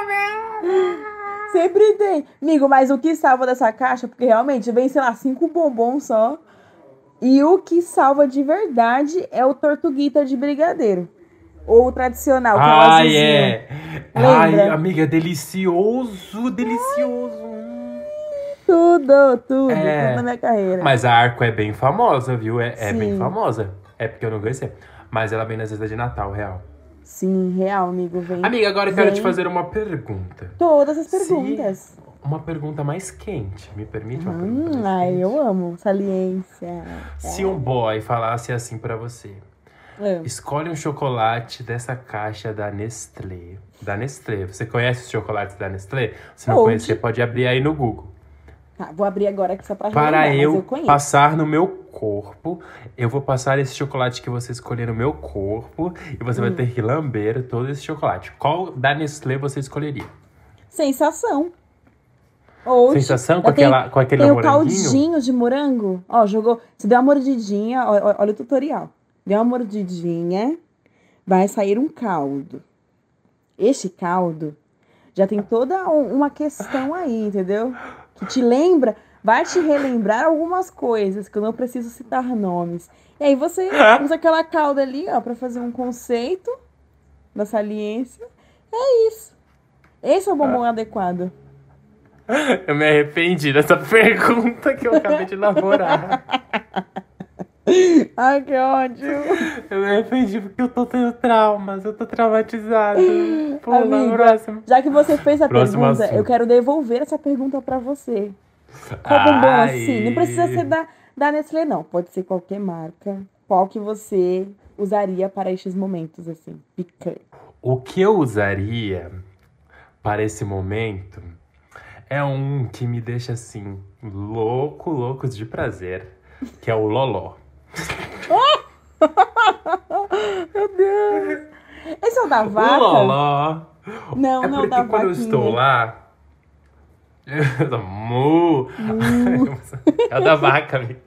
meu.
Sempre tem. Amigo, mas o que salva dessa caixa, porque realmente vem, sei lá, cinco bombons só. E o que salva de verdade é o Tortuguita de brigadeiro. Ou o tradicional, que é o
Ai, é. Ai,
Lembra?
amiga, é delicioso, delicioso.
Tudo, tudo,
É.
tudo na minha carreira.
Mas a Arco é bem famosa, viu? É, é bem famosa. É porque eu não conhecia. Mas ela vem na cesta de Natal, real.
Sim, real, amigo, vem.
Amiga, agora eu quero
vem
te fazer uma pergunta.
Todas as
Se-
perguntas.
Uma pergunta mais quente. Me permite uma pergunta
Hum,
mais
ai,
quente?
eu amo. Saliência.
Se um boy falasse assim pra você,
Ah,
escolhe um chocolate dessa caixa da Nestlé. Da Nestlé. Você conhece os chocolates da Nestlé? Se não
Onde?
conhecer, pode abrir aí no Google.
Tá, vou abrir agora aqui só pra
Para
relembrar,
eu,
eu
passar no meu corpo, eu vou passar esse chocolate que você escolher no meu corpo e você
Hum.
vai ter que lamber todo esse chocolate. Qual da Nestlé você escolheria?
Sensação. Ou
Sensação com, aquela, com aquele
Tem o caldinho de morango. Ó, jogou. Você deu uma mordidinha. ó, ó, olha o tutorial. Deu uma mordidinha. Vai sair um caldo. Este caldo já tem toda um- uma questão aí, entendeu? Que te lembra, vai te relembrar algumas coisas que eu não preciso citar nomes. E aí você usa aquela calda ali, ó, pra fazer um conceito da saliência. É isso. Esse é o bombom adequado.
Eu me arrependi dessa (laughs) pergunta que eu acabei de elaborar. (laughs)
Ai, que ódio.
Eu me arrependi porque eu tô tendo traumas, eu tô traumatizado. Pula,
Amiga,
próximo.
Já que você fez a
Próximo
pergunta,
assunto.
eu quero devolver essa pergunta pra você. Qual bombom
Ai.
assim? Não precisa ser da, da Nestlé, não. Pode ser qualquer marca. Qual que você usaria para estes momentos, assim? Picante.
O que eu usaria para esse momento é um que me deixa assim, louco, louco de prazer, que é o Loló. (laughs)
Meu Deus! Esse é o da vaca?
Loló.
Não,
é
não, da
quando eu estou lá. (laughs) Mu. (laughs) É o da vaca, amigo.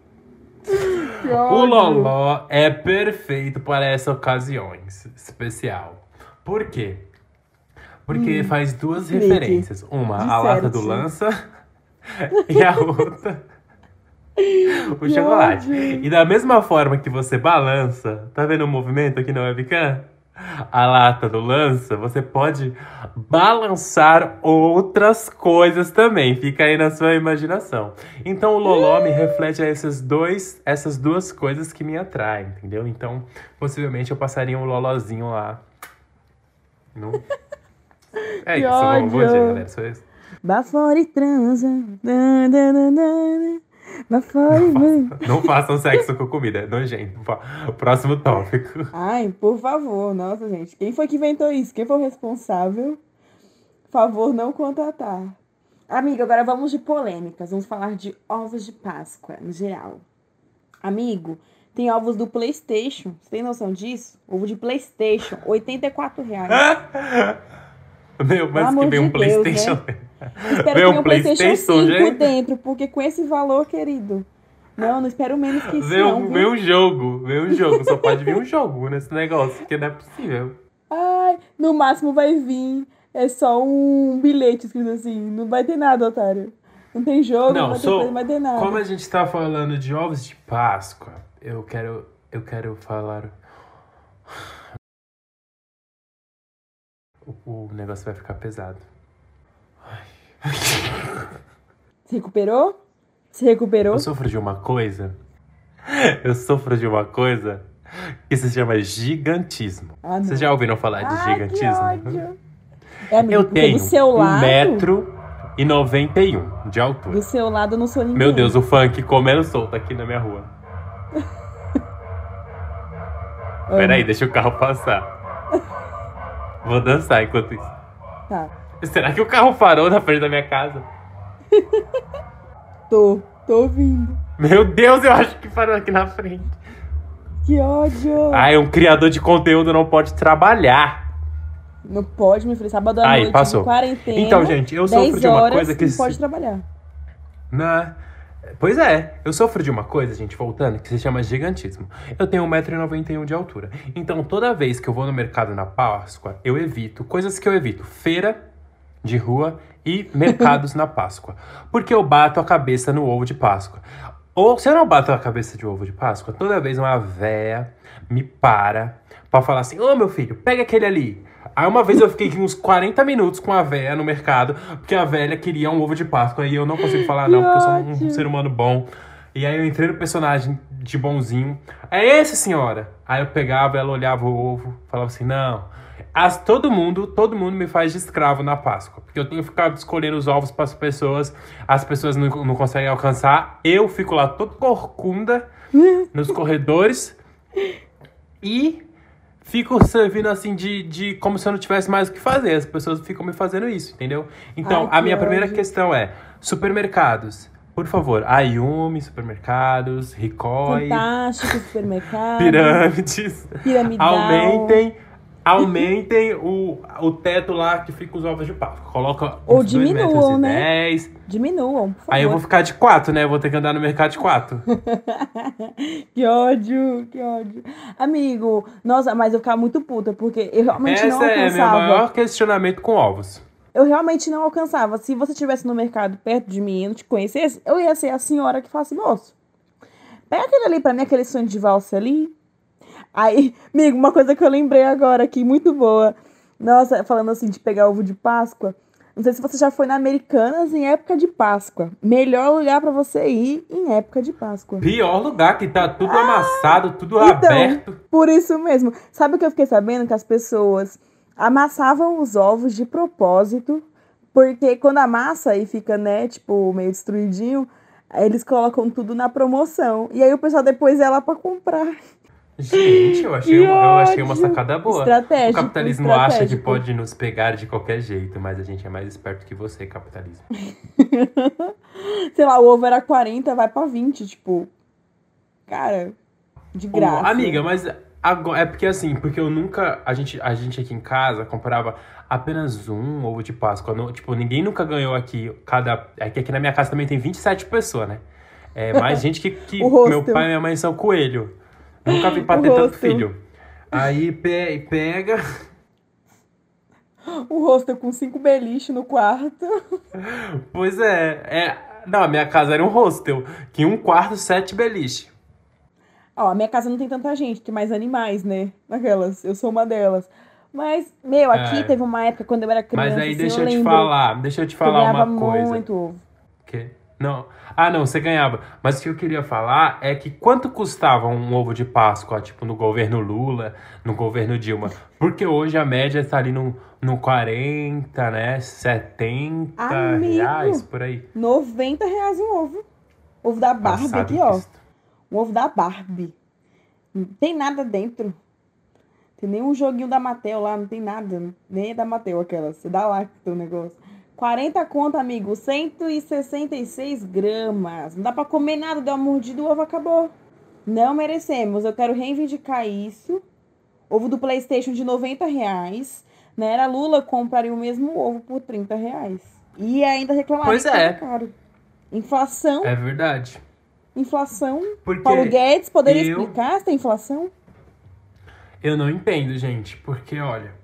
O. Loló é perfeito para essas ocasiões especial. Por quê? Porque faz duas
Hum.
referências. Uma, a lata do lança e a outra, (laughs) o chocolate. E da mesma forma que você balança, tá vendo o movimento aqui na webcam? a lata do lança, você pode balançar outras coisas também. Fica aí na sua imaginação. Então o loló me reflete esses dois, essas duas coisas que me atraem, entendeu? Então, possivelmente eu passaria um lolozinho lá. No... (laughs) É isso, bom, bom dia, galera. Isso.
Vá fora e transa. Na, na, na, na. Vá fora e vai.
Não façam sexo com comida, é nojento. Próximo tópico.
Ai, por favor, nossa, gente. Quem foi que inventou isso? Quem foi o responsável? Favor não contatar. Amigo, agora vamos de polêmicas. Vamos falar de ovos de Páscoa, no geral. Amigo, tem ovos do PlayStation. Você tem noção disso? Ovo de PlayStation, 84 reais. (laughs)
Meu, mas que vem um
de Deus,
Playstation.
Espero
Vem
que tenha
um
um PlayStation
PlayStation,
5
gente.
dentro, porque com esse valor, querido. Não, não espero menos que isso,
Vem
não.
um, um jogo, vem um jogo. Só pode vir um jogo nesse negócio, porque não é possível.
Ai, no máximo vai vir. É só um bilhete escrito assim. Não vai ter nada, otário. Não tem jogo, não,
Não,
vai ter
sou-
coisa, não vai ter nada.
Como a gente tá falando de ovos de Páscoa, eu quero, eu quero falar. O, o negócio vai ficar pesado. (laughs)
Se recuperou? Se recuperou?
Eu sofro de uma coisa. Eu sofro de uma coisa que se chama gigantismo.
Ah.
Vocês já ouviram falar de
Ai,
gigantismo?
É, amigo,
Eu tenho
do seu
um
lado,
metro e 91 de altura.
do seu lado eu não sou ninguém.
Meu Deus, o funk comendo solto aqui na minha rua. (laughs) Peraí, deixa o carro passar. Vou dançar enquanto isso.
Tá.
Será que o carro parou na frente da minha casa? (laughs)
Tô, tô ouvindo.
Meu Deus, eu acho que parou aqui na frente.
Que ódio.
Ai, um criador de conteúdo não pode trabalhar.
Não pode, meu filho. Sábado à
Aí,
noite,
passou.
quarentena.
Então, gente, eu
10
sofro de uma coisa que
não pode trabalhar.
Na... Pois é, eu sofro de uma coisa, gente, voltando, que se chama gigantismo. Eu tenho 1,91m de altura. Então, toda vez que eu vou no mercado na Páscoa, eu evito coisas que eu evito: feira de rua e mercados na Páscoa. Porque eu bato a cabeça no ovo de Páscoa. Ou se eu não bato a cabeça de ovo de Páscoa, toda vez uma véia me para pra falar assim: Ô meu filho, pega aquele ali. Aí uma vez eu fiquei uns 40 minutos com a véia no mercado, porque a velha queria um ovo de Páscoa e eu não consigo falar não, porque eu sou um ser humano bom. E aí eu entrei no personagem de bonzinho. É esse, senhora? Aí eu pegava, ela olhava o ovo, falava assim: não. As, todo mundo, todo mundo me faz de escravo na Páscoa. Porque eu tenho que ficar escolhendo os ovos para as pessoas, as pessoas não, não conseguem alcançar. Eu fico lá todo corcunda (laughs) nos corredores e fico servindo assim de, de como se eu não tivesse mais o que fazer. As pessoas ficam me fazendo isso, entendeu? Então,
Ai,
a minha
que
primeira
ódio.
questão é: supermercados. Por favor, Ayumi, supermercados, Ricói,
Fantástico, supermercado.
pirâmides.
Piramidal.
Aumentem, aumentem o, o teto lá que fica os ovos de Páscoa. Coloca
Ou diminuam, né?
dez.
Diminuam, por favor.
Aí eu vou ficar de quatro, né? Eu vou ter que andar no mercado de quatro. (laughs)
Que ódio, que ódio. Amigo, nossa, mas eu ficava muito puta, porque eu realmente não
Esse é meu
alcançava.
maior questionamento com ovos.
Eu realmente não alcançava. Se você estivesse no mercado perto de mim e não te conhecesse, eu ia ser a senhora que fala assim, moço, pega aquele ali pra mim, aquele sonho de valsa ali. Aí, (laughs) amigo, uma coisa que eu lembrei agora aqui, muito boa. Nossa, falando assim de pegar ovo de Páscoa. Não sei se você já foi na Americanas em época de Páscoa. Melhor lugar pra você ir em época de Páscoa.
Pior lugar, que tá tudo amassado, tudo
Então,
aberto.
por isso mesmo. Sabe o que eu fiquei sabendo? Que as pessoas amassavam os ovos de propósito, porque quando amassa e fica, né, tipo, meio destruidinho, eles colocam tudo na promoção. E aí o pessoal depois ia lá pra comprar.
Gente, eu achei, uma, eu achei uma sacada boa.
Estratégico,
o capitalismo acha que
estratégico.
pode nos pegar de qualquer jeito, mas a gente é mais esperto que você, capitalismo. (laughs)
Sei lá, o ovo era 40, vai pra 20, tipo. Cara, de
Ô,
graça.
amiga, mas agora, é porque assim, porque eu nunca. A gente, a gente aqui em casa comprava apenas um ovo de Páscoa. Não- tipo, ninguém nunca ganhou aqui. Cada. É que aqui na minha casa também tem 27 pessoas, né? É mais (laughs) gente que, que meu pai e minha mãe são coelho. Nunca vi pra
O
ter tanto
hostel.
filho. Aí pe- pega.
O rosto com cinco beliches no quarto.
Pois é, é. Não, a minha casa era um hostel. Que um quarto, sete beliche.
Ó, a minha casa não tem tanta gente, tem mais animais, né? Aquelas, eu sou uma delas. Mas, meu, aqui
É.
teve uma época quando eu era criança.
Mas aí
assim,
deixa eu, te
lembro
falar, deixa eu te
eu
falar
ganhava
uma coisa.
muito?
Não. Ah, não, você ganhava. Mas o que eu queria falar é que quanto custava um ovo de Páscoa, tipo, no governo Lula, no governo Dilma? Porque hoje a média tá ali no, no 40, né? 70
Amigo.
reais, por aí.
90 reais um ovo. Ovo da Barbie
Passado
aqui, ó.
Cristo.
Um ovo da Barbie. Não tem nada dentro. Tem nem um joguinho da Mattel lá, não tem nada. Nem é da Mattel aquela. Você dá lá que tem o negócio. 40 conto, amigo. 166 gramas. Não dá pra comer nada. Deu uma mordida, o ovo acabou. Não merecemos. Eu quero reivindicar isso. Ovo do Playstation de 90 reais. Na era Lula, compraria o mesmo ovo por 30 reais. E ainda reclamaria
Pois
que
é.
caro. Inflação.
É verdade.
Inflação.
Porque
Paulo Guedes poderia
eu-
explicar essa inflação?
eu não entendo, gente. Porque, olha,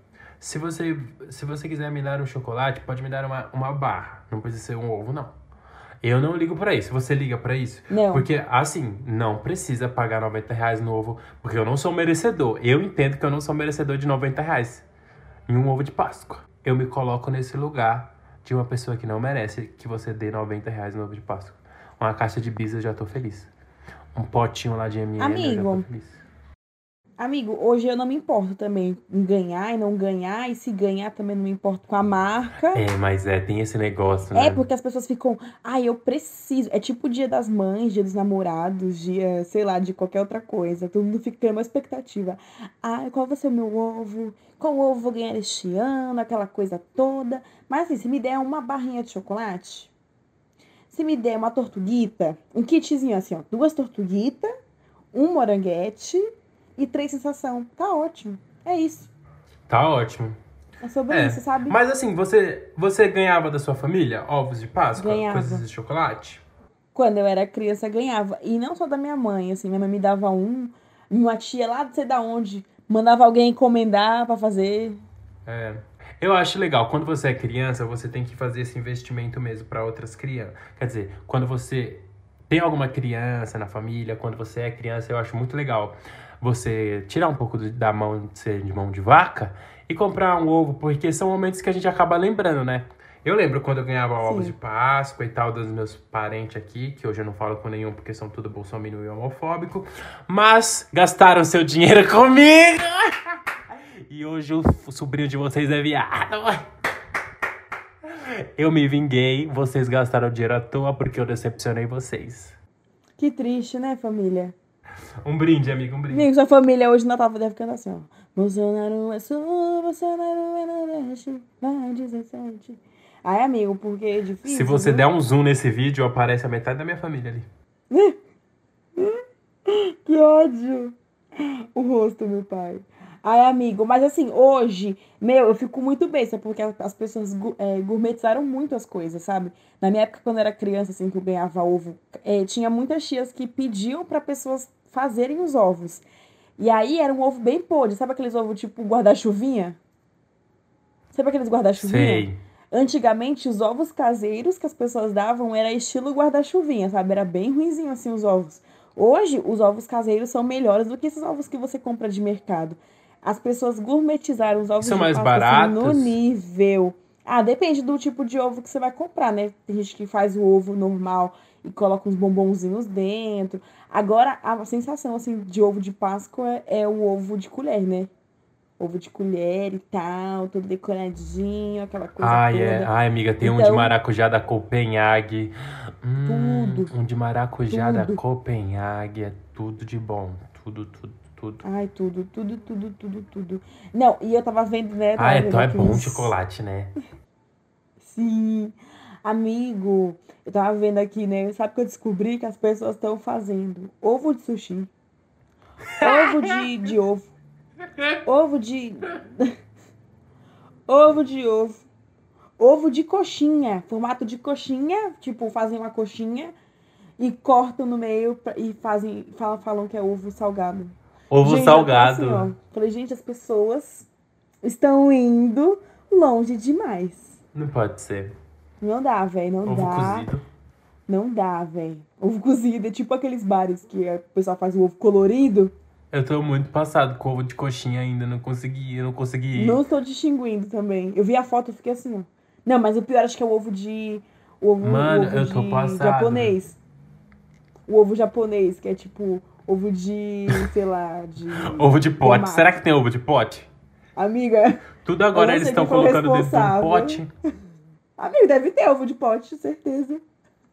se você, se você quiser me dar um chocolate, pode me dar uma, uma barra. Não precisa ser um ovo, não. Eu não ligo pra isso. Você liga pra isso?
Não.
Porque, assim, não precisa pagar 90 reais no ovo, porque eu não sou merecedor. Eu entendo que eu não sou merecedor de 90 reais em um ovo de Páscoa. Eu me coloco nesse lugar de uma pessoa que não merece que você dê 90 reais no ovo de Páscoa. Uma caixa de bis eu já tô feliz. Um potinho lá de M&M eu já
Amigo.
tô feliz.
Amigo, hoje eu não me importo também em ganhar e não ganhar. E se ganhar também não me importo com a marca.
É, mas é, tem esse negócio, né?
É, porque as pessoas ficam, ai, eu preciso. É tipo o dia das mães, dia dos namorados, dia, sei lá, de qualquer outra coisa. Todo mundo fica com uma expectativa. Ai, qual vai ser o meu ovo? Qual ovo vou ganhar este ano? Aquela coisa toda. Mas assim, se me der uma barrinha de chocolate, se me der uma tortuguita, um kitzinho assim, ó, duas tortuguitas, um moranguete e três sensação. Tá ótimo. É isso.
Tá ótimo.
É sobre
É,
isso, sabe?
Mas assim, você, você ganhava da sua família ovos de Páscoa?
Ganhava.
Coisas de chocolate?
Quando eu era criança, ganhava. E não só da minha mãe, assim, minha mãe me dava um, minha tia lá de sei da onde, mandava alguém encomendar pra fazer.
É. Eu acho legal, quando você é criança, você tem que fazer esse investimento mesmo para outras crianças. Quer dizer, quando você tem alguma criança na família, quando você é criança, eu acho muito legal você tirar um pouco da mão de ser de mão de vaca e comprar um ovo, porque são momentos que a gente acaba lembrando, né? Eu lembro quando eu ganhava ovos de Páscoa e tal dos meus parentes aqui, que hoje eu não falo com nenhum porque são tudo bolsominion e homofóbico, mas gastaram seu dinheiro (laughs) comigo! E hoje o sobrinho de vocês é viado. Eu me vinguei, vocês gastaram dinheiro à toa porque eu decepcionei vocês.
Que triste, né, família?
Um brinde, amigo, um brinde.
Amigo, sua família hoje no Natal deve cantar assim, ó. Bolsonaro é sul, Bolsonaro é nordeste, vai 17. Ai, amigo, porque é difícil.
Se você
viu?
der um zoom nesse vídeo, aparece a metade da minha família ali.
Que ódio! O rosto, meu pai. Ai, amigo, mas assim, hoje, meu, eu fico muito besta, porque as pessoas é, gourmetizaram muito as coisas, sabe? Na minha época, quando eu era criança, assim, que eu ganhava ovo, é, tinha muitas tias que pediam pra pessoas fazerem os ovos. E aí era um ovo bem podre, sabe aqueles ovos tipo guarda-chuvinha? Sabe aqueles guarda-chuvinha?
Sei.
Antigamente, os ovos caseiros que as pessoas davam era estilo guarda-chuvinha, sabe? Era bem ruinzinho assim os ovos. Hoje, os ovos caseiros são melhores do que esses ovos que você compra de mercado. As pessoas gourmetizaram os ovos
São
de
mais
Páscoa, assim, no
baratos?
nível. Ah, depende do tipo de ovo que você vai comprar, né? Tem gente que faz o ovo normal e coloca uns bombonzinhos dentro. Agora, a sensação assim de ovo de Páscoa é o ovo de colher, né? Ovo de colher e tal, todo decoradinho, aquela coisa
Ai,
toda.
é. Ai, amiga, tem um de
Então-
maracujá da Copenhague. Hum,
Tudo.
Um de maracujá da
Tudo.
Copenhague. É tudo de bom. Tudo, tudo, tudo.
Ai, tudo, tudo, tudo, tudo, tudo. Não, e eu tava vendo, né? tava
Ah, é, então é
aqui
bom
uns-
chocolate, né? (laughs)
Sim. Amigo, eu tava vendo aqui, né? Sabe que eu descobri que as pessoas estão fazendo ovo de sushi, ovo de, de ovo, ovo de. (laughs) ovo de ovo, ovo de coxinha, formato de coxinha, tipo, fazem uma coxinha e cortam no meio e fazem, falam, falam que é ovo salgado.
Ovo
Gente,
salgado.
assim, ó. Falei, gente, as pessoas estão indo longe demais.
Não pode ser.
Não dá, velho, não
Ovo
dá.
cozido.
Não dá, velho. Ovo cozido é tipo aqueles bares que a pessoa faz o ovo colorido.
Eu tô muito passado com ovo de coxinha ainda, não consegui, eu não consegui.
Não estou distinguindo também. Eu vi a foto e fiquei assim, ó. Não, mas o pior acho que é o ovo de. O ovo,
Mano,
o ovo
eu tô
de
passado.
japonês. O ovo japonês, que é tipo ovo de, sei lá, de. (laughs)
Ovo de pote.
tomate.
Será que tem ovo de pote?
Amiga,
Tudo agora eles estão
o
colocando dentro de um pote. (laughs)
amigo, deve ter ovo de pote, certeza.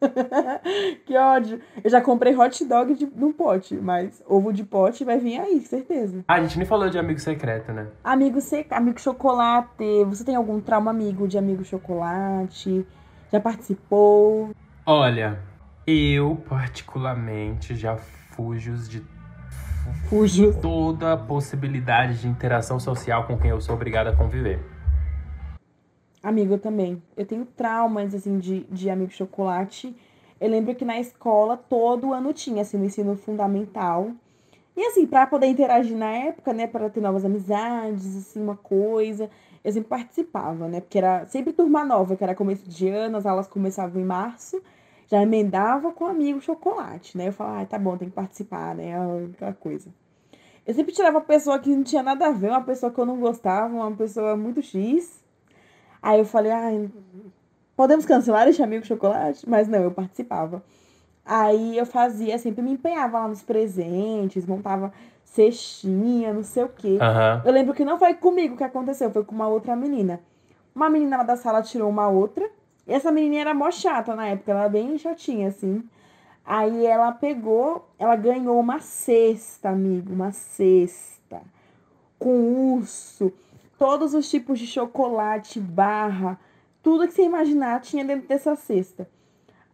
(laughs) que ódio. Eu já comprei hot dog de, num pote, mas ovo de pote vai vir aí, certeza.
Ah, a gente nem falou de amigo secreto, né?
Amigo seca, amigo chocolate. Você tem algum trauma amigo de amigo chocolate? Já participou?
Olha, eu particularmente já fujo de
Fujo.
toda a possibilidade de interação social com quem eu sou obrigado a conviver.
Amigo, também. Eu tenho traumas, assim, de, de amigo chocolate. Eu lembro que na escola todo ano tinha, assim, no ensino fundamental. E, assim, pra poder interagir na época, né, para ter novas amizades, assim, uma coisa, eu sempre participava, né, porque era sempre turma nova, que era começo de ano, as aulas começavam em março, já emendava com amigo chocolate, né. Eu falava, ah, tá bom, tem que participar, né, aquela coisa. Eu sempre tirava uma pessoa que não tinha nada a ver, uma pessoa que eu não gostava, uma pessoa muito X. Aí eu falei, ai, podemos cancelar esse amigo chocolate? Mas não, eu participava. Aí eu fazia, sempre me empenhava lá nos presentes, montava cestinha, não sei o quê.
Aham.
Eu lembro que não foi comigo que aconteceu, foi com uma outra menina. Uma menina lá da sala tirou uma outra. E essa menininha era mó chata na época, ela era bem chatinha, assim. Aí ela pegou, ela ganhou uma cesta, amigo, uma cesta. Com urso, todos os tipos de chocolate, barra, tudo que você imaginar tinha dentro dessa cesta.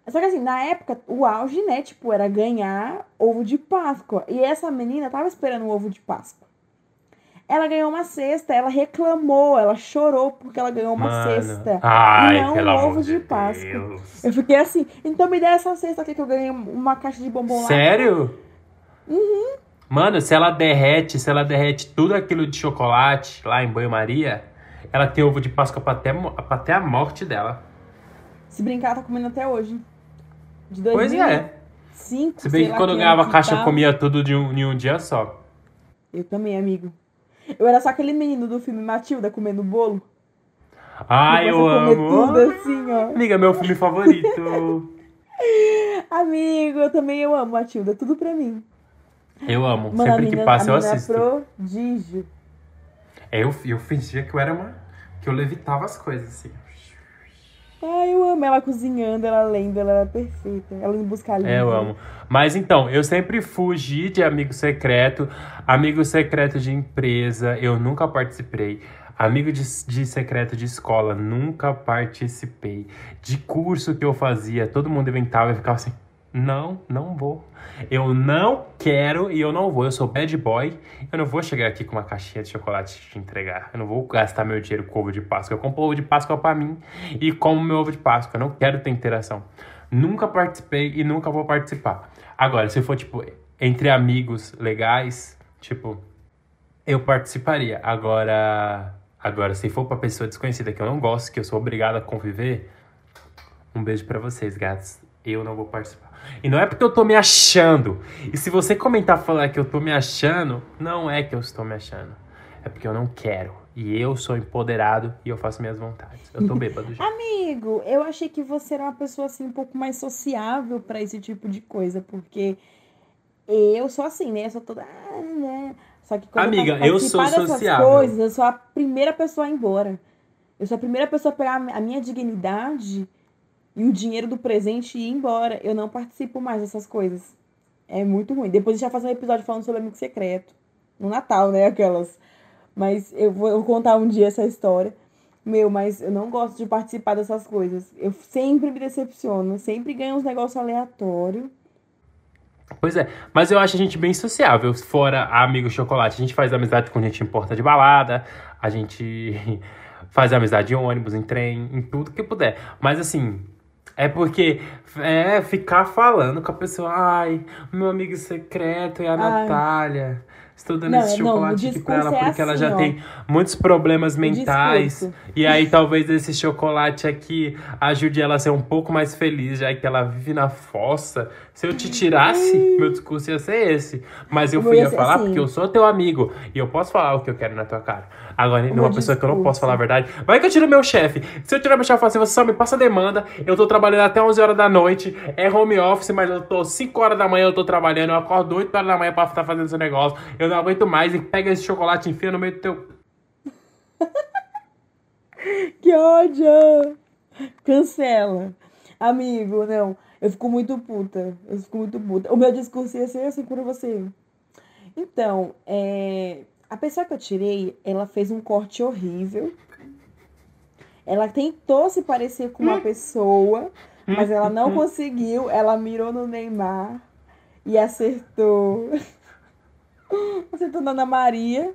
Só que assim, na época, o auge, né, tipo, era ganhar ovo de Páscoa. E essa menina tava esperando um ovo de Páscoa. Ela ganhou uma cesta, ela reclamou, ela chorou porque ela ganhou uma
Mano.
cesta.
Ai,
e não
pelo
um ovo de,
de
Páscoa.
Deus.
Eu fiquei assim, então me dê essa cesta aqui que eu ganhei uma caixa de bombom lá.
Sério?
Uhum.
Mano, se ela derrete, se ela derrete tudo aquilo de chocolate lá em banho-maria, ela tem ovo de Páscoa pra até, pra até a morte dela.
Se brincar, tá comendo até hoje. De
Pois
2005,
é. Se bem que quando eu ganhava caixa, eu
tá.
comia tudo de um, em um dia só.
Eu também, amigo. Eu era só aquele menino do filme Matilda comendo bolo.
Ai,
Depois
eu amo.
tudo assim, ó.
Amiga, meu filme favorito. (laughs)
Amigo, eu também eu amo Matilda, tudo pra mim.
Eu amo.
Mano,
Sempre que
menina,
passa,
a
eu
menina
assisto.
é prodígio.
É, eu, eu fingia que eu era uma. que eu levitava as coisas, assim.
Ai, eu amo ela cozinhando, ela lendo, ela era perfeita. Ela indo buscar livro.
É, eu amo. Mas então, eu sempre fugi de amigo secreto. Amigo secreto de empresa, eu nunca participei. Amigo de, de secreto de escola, nunca participei. De curso que eu fazia, todo mundo inventava e ficava assim: não, não vou. Eu não quero e eu não vou. Eu sou bad boy. Eu não vou chegar aqui com uma caixinha de chocolate te entregar. Eu não vou gastar meu dinheiro com ovo de Páscoa. Eu compro ovo de Páscoa pra mim e como meu ovo de Páscoa. Eu não quero ter interação. Nunca participei e nunca vou participar. Agora, se for, tipo, entre amigos legais, tipo, eu participaria. Agora, agora se for pra pessoa desconhecida que eu não gosto, que eu sou obrigado a conviver, um beijo pra vocês, gatos. Eu não vou participar. E não é porque eu tô me achando. E se você comentar falar que eu tô me achando, não é que eu estou me achando. É porque eu não quero. E eu sou empoderado e eu faço minhas vontades. Eu tô bêbado já. (laughs)
Amigo, eu achei que você era uma pessoa assim um pouco mais sociável pra esse tipo de coisa, porque eu sou assim, né? Eu sou toda. ah, né? Só que quando
Amiga,
eu,
eu sou sociável.
coisas, eu sou a primeira pessoa a ir embora. Eu sou a primeira pessoa a pegar a minha dignidade e o dinheiro do presente ir embora. Eu não participo mais dessas coisas. É muito ruim. Depois a gente vai fazer um episódio falando sobre amigo secreto. No Natal, né? Aquelas. Mas eu vou, eu vou contar um dia essa história. Meu, mas eu não gosto de participar dessas coisas. Eu sempre me decepciono. Sempre ganho uns negócios aleatórios.
Pois é, mas eu acho a gente bem sociável, fora amigo chocolate. A gente faz amizade com gente em porta de balada, a gente (laughs) faz amizade em ônibus, em trem, em tudo que puder. Mas assim, é porque é ficar falando com a pessoa, ai, meu amigo secreto é a
Ai.
Natália. Estou dando
Não,
esse
não,
chocolate aqui pra ela
é
porque ela
assim,
já
ó.
tem muitos problemas mentais.
discurso.
E aí talvez esse chocolate aqui ajude ela a ser um pouco mais feliz, já que ela vive na fossa. Se eu te tirasse, meu discurso ia ser esse. Mas eu fui
ia
falar
assim.
porque eu sou teu amigo e eu posso falar o que eu quero na tua cara. Agora, numa
meu
pessoa que eu não posso falar a verdade, vai que eu tiro meu chefe. Se eu tirar meu chefe e falar assim, você só me passa demanda, eu tô trabalhando até 11 horas da noite, é home office, mas eu tô 5 horas da manhã, eu tô trabalhando, eu acordo 8 horas da manhã pra estar fazendo esse negócio, eu não aguento mais, e pega esse chocolate e enfia no meio do teu... (laughs)
Que ódio! Cancela. Amigo, não. Eu fico muito puta. Eu fico muito puta. O meu discurso ia ser assim pra você. Então, é... a pessoa que eu tirei, ela fez um corte horrível. Ela tentou se parecer com uma pessoa, mas ela não conseguiu. Ela mirou no Neymar e acertou. acertou na Ana Maria.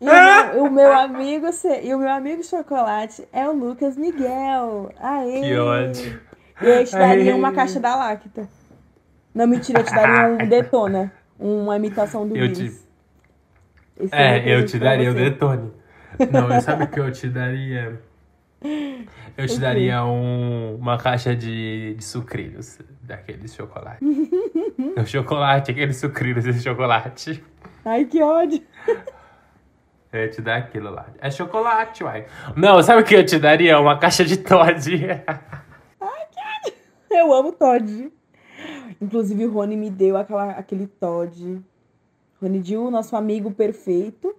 E o meu, o meu (laughs) amigo e o meu amigo chocolate é o Lucas Miguel. Aê!
Que ódio.
E eu te daria
Aê.
uma caixa da Lacta. Não, mentira, eu te daria um (laughs) Detona. Uma imitação do
Eu
Willis.
te-
Esse
É,
meu
eu te daria o detone. Não, sabe o que eu te (laughs) daria? Eu te daria um- uma caixa de, de sucrilhos, daqueles chocolate. (laughs) o chocolate, aqueles sucrilhos de chocolate.
Ai, que ódio. (laughs)
Eu ia te dar aquilo lá. É chocolate, uai. Não, sabe o que eu te daria? Uma caixa de Todd.
Eu amo Todd. Inclusive, o Rony me deu aquela, aquele Todd. Rony Dil, nosso amigo perfeito.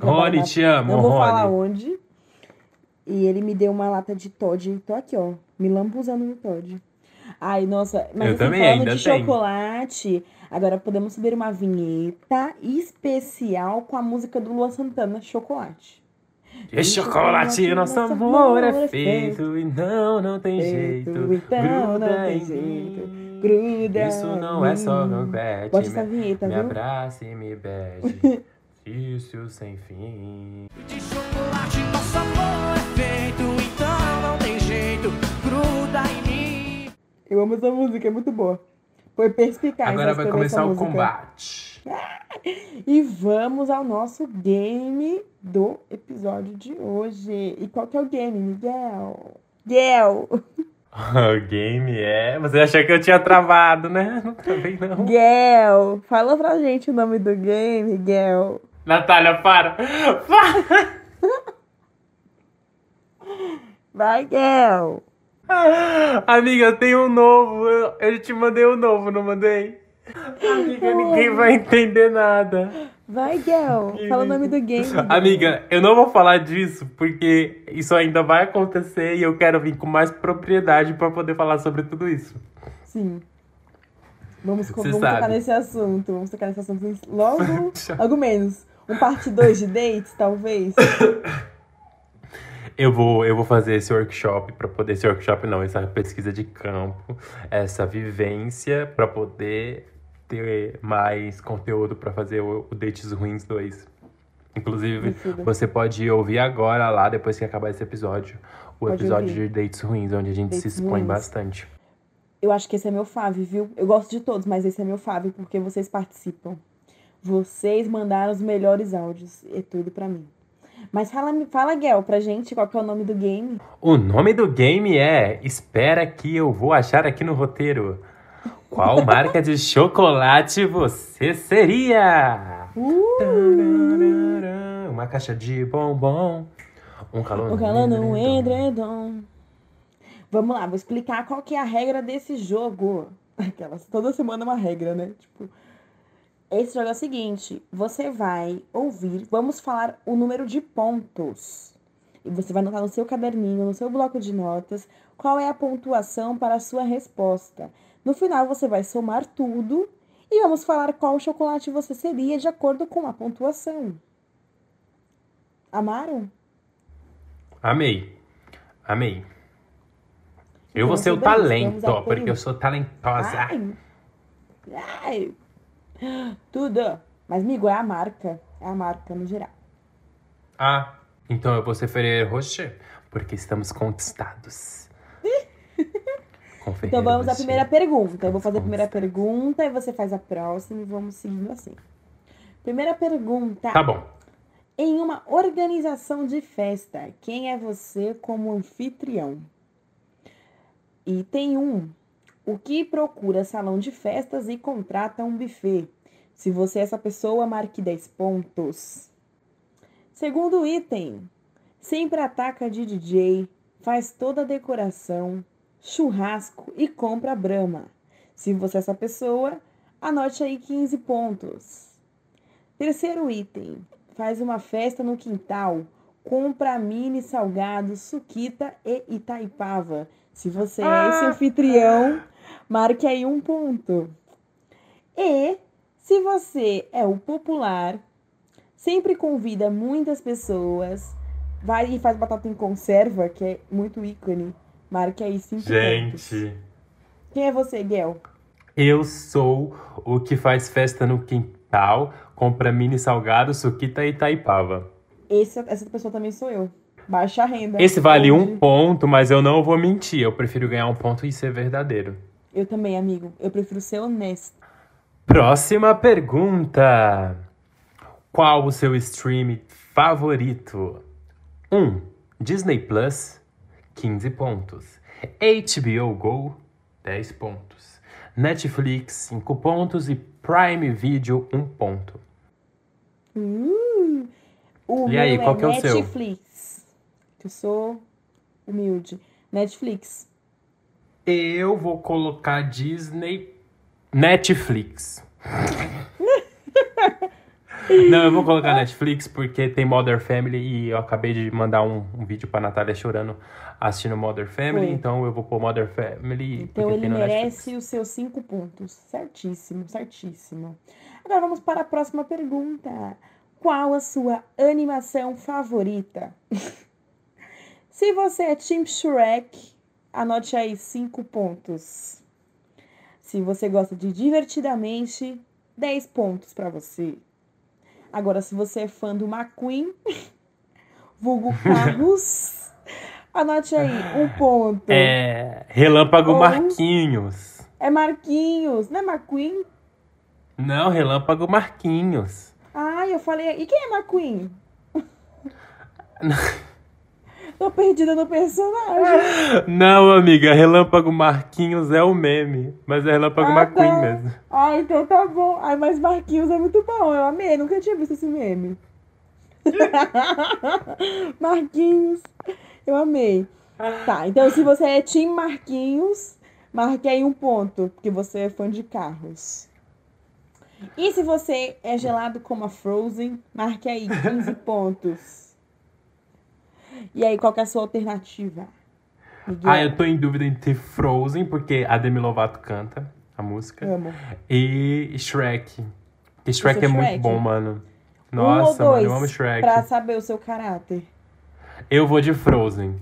Rony,
na-
te amo,
Não vou falar
Rony.
onde. E ele me deu uma lata de Todd. Tô aqui, ó. Me lambuzando no Todd. Ai, nossa. Mas
Eu
assim,
também
falando
ainda
de
tenho.
chocolate, agora podemos subir uma vinheta especial com a música do Luan Santana, Chocolate.
E chocolate, nosso amor é feito. E não, não tem jeito.
Então não tem
em
jeito. Gruda.
Isso não é só concrete.
Bote essa
Me,
vinheta,
me
viu?
abrace e me beije. (laughs) Isso sem fim.
De chocolate nosso amor é feito, então não tem jeito, gruda em mim.
Eu amo essa música, é muito boa. Foi perspicaz.
Agora vai
essa
começar o
música.
combate. (laughs)
E vamos ao nosso game do episódio de hoje. E qual que é o game, Miguel? Miguel! (laughs)
O (laughs) game é. Você achou que eu tinha travado, né? (laughs) Não travei, não.
Miguel! Fala pra gente o nome do game, Miguel.
Natália, para! Para!
Vai, Miguel! (laughs)
Amiga, eu tenho um novo. Eu, eu te mandei um novo, não mandei? Amiga, ninguém vai entender nada.
Vai, Miguel! Fala o nome do game.
Amiga, eu não vou falar disso porque isso ainda vai acontecer e eu quero vir com mais propriedade pra poder falar sobre tudo isso.
Sim. Vamos,
Cê
vamos
sabe.
tocar nesse assunto. Vamos tocar nesse assunto logo, (laughs) logo menos. Um parte 2 de dates, talvez.
Eu vou, eu vou fazer esse workshop para poder esse workshop não, essa pesquisa de campo, essa vivência para poder ter mais conteúdo para fazer o, o Dates Ruins 2. Inclusive, você pode ouvir agora lá depois que acabar esse episódio, o
Pode
episódio
ouvir.
de Dates Ruins, onde a gente se
Dates
expõe
ruins.
bastante.
Eu acho que esse é meu fave, viu? Eu gosto de todos, mas esse é meu fave porque vocês participam. Vocês mandaram os melhores áudios. É tudo pra mim. Mas fala, fala Gel, pra gente qual que é o nome do game.
O nome do game é Espera que eu vou achar aqui no roteiro. Qual marca de chocolate você seria? Tararara, Uma caixa de bombom. Um calor
O calor no edredom. Vamos lá, vou explicar qual que é a regra desse jogo. Aquelas, toda semana é uma regra, né? Tipo, esse jogo é o seguinte: você vai ouvir, vamos falar o número de pontos. E você vai anotar no seu caderninho, no seu bloco de notas, qual é a pontuação para a sua resposta. No final, você vai somar tudo e vamos falar qual chocolate você seria de acordo com a pontuação. Amaram?
Amei. Amei. Eu
Então,
vou ser o
bem,
talento, porque eu sou talentosa.
Ai. Ai. Tudo. Mas, amigo, é a marca. É a marca no geral.
Ah, então eu vou ser Ferreiro Rocher, porque estamos conquistados.
Então vamos à primeira pergunta. Eu vou fazer a primeira pergunta e você faz a próxima e vamos seguindo assim. Primeira pergunta.
Tá bom.
Em uma organização de festa, quem é você como anfitrião? Item 1. O que procura salão de festas e contrata um buffet? Se você é essa pessoa, marque 10 pontos. Segundo item. Sempre ataca de DJ, faz toda a decoração, churrasco e compra brama. Se você é essa pessoa, anote aí 15 pontos. Terceiro item. Faz uma festa no quintal, compra mini salgado, suquita e Itaipava. Se você é esse anfitrião, marque aí um ponto. E se você é o popular, sempre convida muitas pessoas, vai e faz batata em conserva, que é muito ícone, marque aí cinco pontos.
Gente,
Quem é você, Guel?
eu sou o que faz festa no quintal, compra mini salgado, suquita e Itaipava.
Esse, essa pessoa também sou eu. Baixa renda.
Esse vale um ponto, mas eu não vou mentir. Eu prefiro ganhar um ponto e ser verdadeiro.
Eu também, amigo. Eu prefiro ser honesto.
Próxima pergunta. Qual o seu stream favorito? 1. Um, Disney Plus, 15 pontos. HBO Go, 10 pontos. Netflix, 5 pontos. E Prime Video, 1 ponto.
Uh, o
E aí, qual
é
que é o seu?
Netflix. Eu sou humilde. Netflix.
Eu vou colocar Disney Netflix. (laughs) Não, eu vou colocar Netflix porque tem Mother Family e eu acabei de mandar um, um vídeo pra Natália chorando assistindo Mother Family, então eu vou pôr Mother Family
Então ele merece
Netflix.
os seus cinco pontos. Certíssimo, certíssimo. Agora vamos para a próxima pergunta. Qual a sua animação favorita? (laughs) Se você é Team Shrek, anote aí cinco pontos. Se você gosta de Divertidamente, 10 pontos para você. Agora, se você é fã do McQueen, (laughs) vulgo Carros, (laughs) anote aí um ponto.
É. Relâmpago
Ou-
Marquinhos.
É Marquinhos, não é McQueen?
Não, Relâmpago Marquinhos.
Ai, eu falei. E quem é McQueen? (laughs) Tô perdida no personagem.
Não, amiga, Relâmpago Marquinhos é o meme, mas é Relâmpago
Ah,
McQueen
tá.
mesmo.
Ah, então tá bom. Ai, mas Marquinhos é muito bom. Eu amei. Nunca tinha visto esse meme. (laughs) Marquinhos. Eu amei. Tá, então se você é Team Marquinhos, marque aí um ponto, porque você é fã de carros. E se você é gelado como a Frozen, marque aí 15 pontos. E aí, qual que é a sua alternativa? Miguel?
Ah, eu tô em dúvida entre Frozen, porque a Demi Lovato canta a música,
Amo.
e Shrek. Porque Shrek é muito
Shrek?
bom, mano.
um
Nossa,
ou
mano, eu amo Shrek.
pra saber o seu caráter.
Eu vou de Frozen,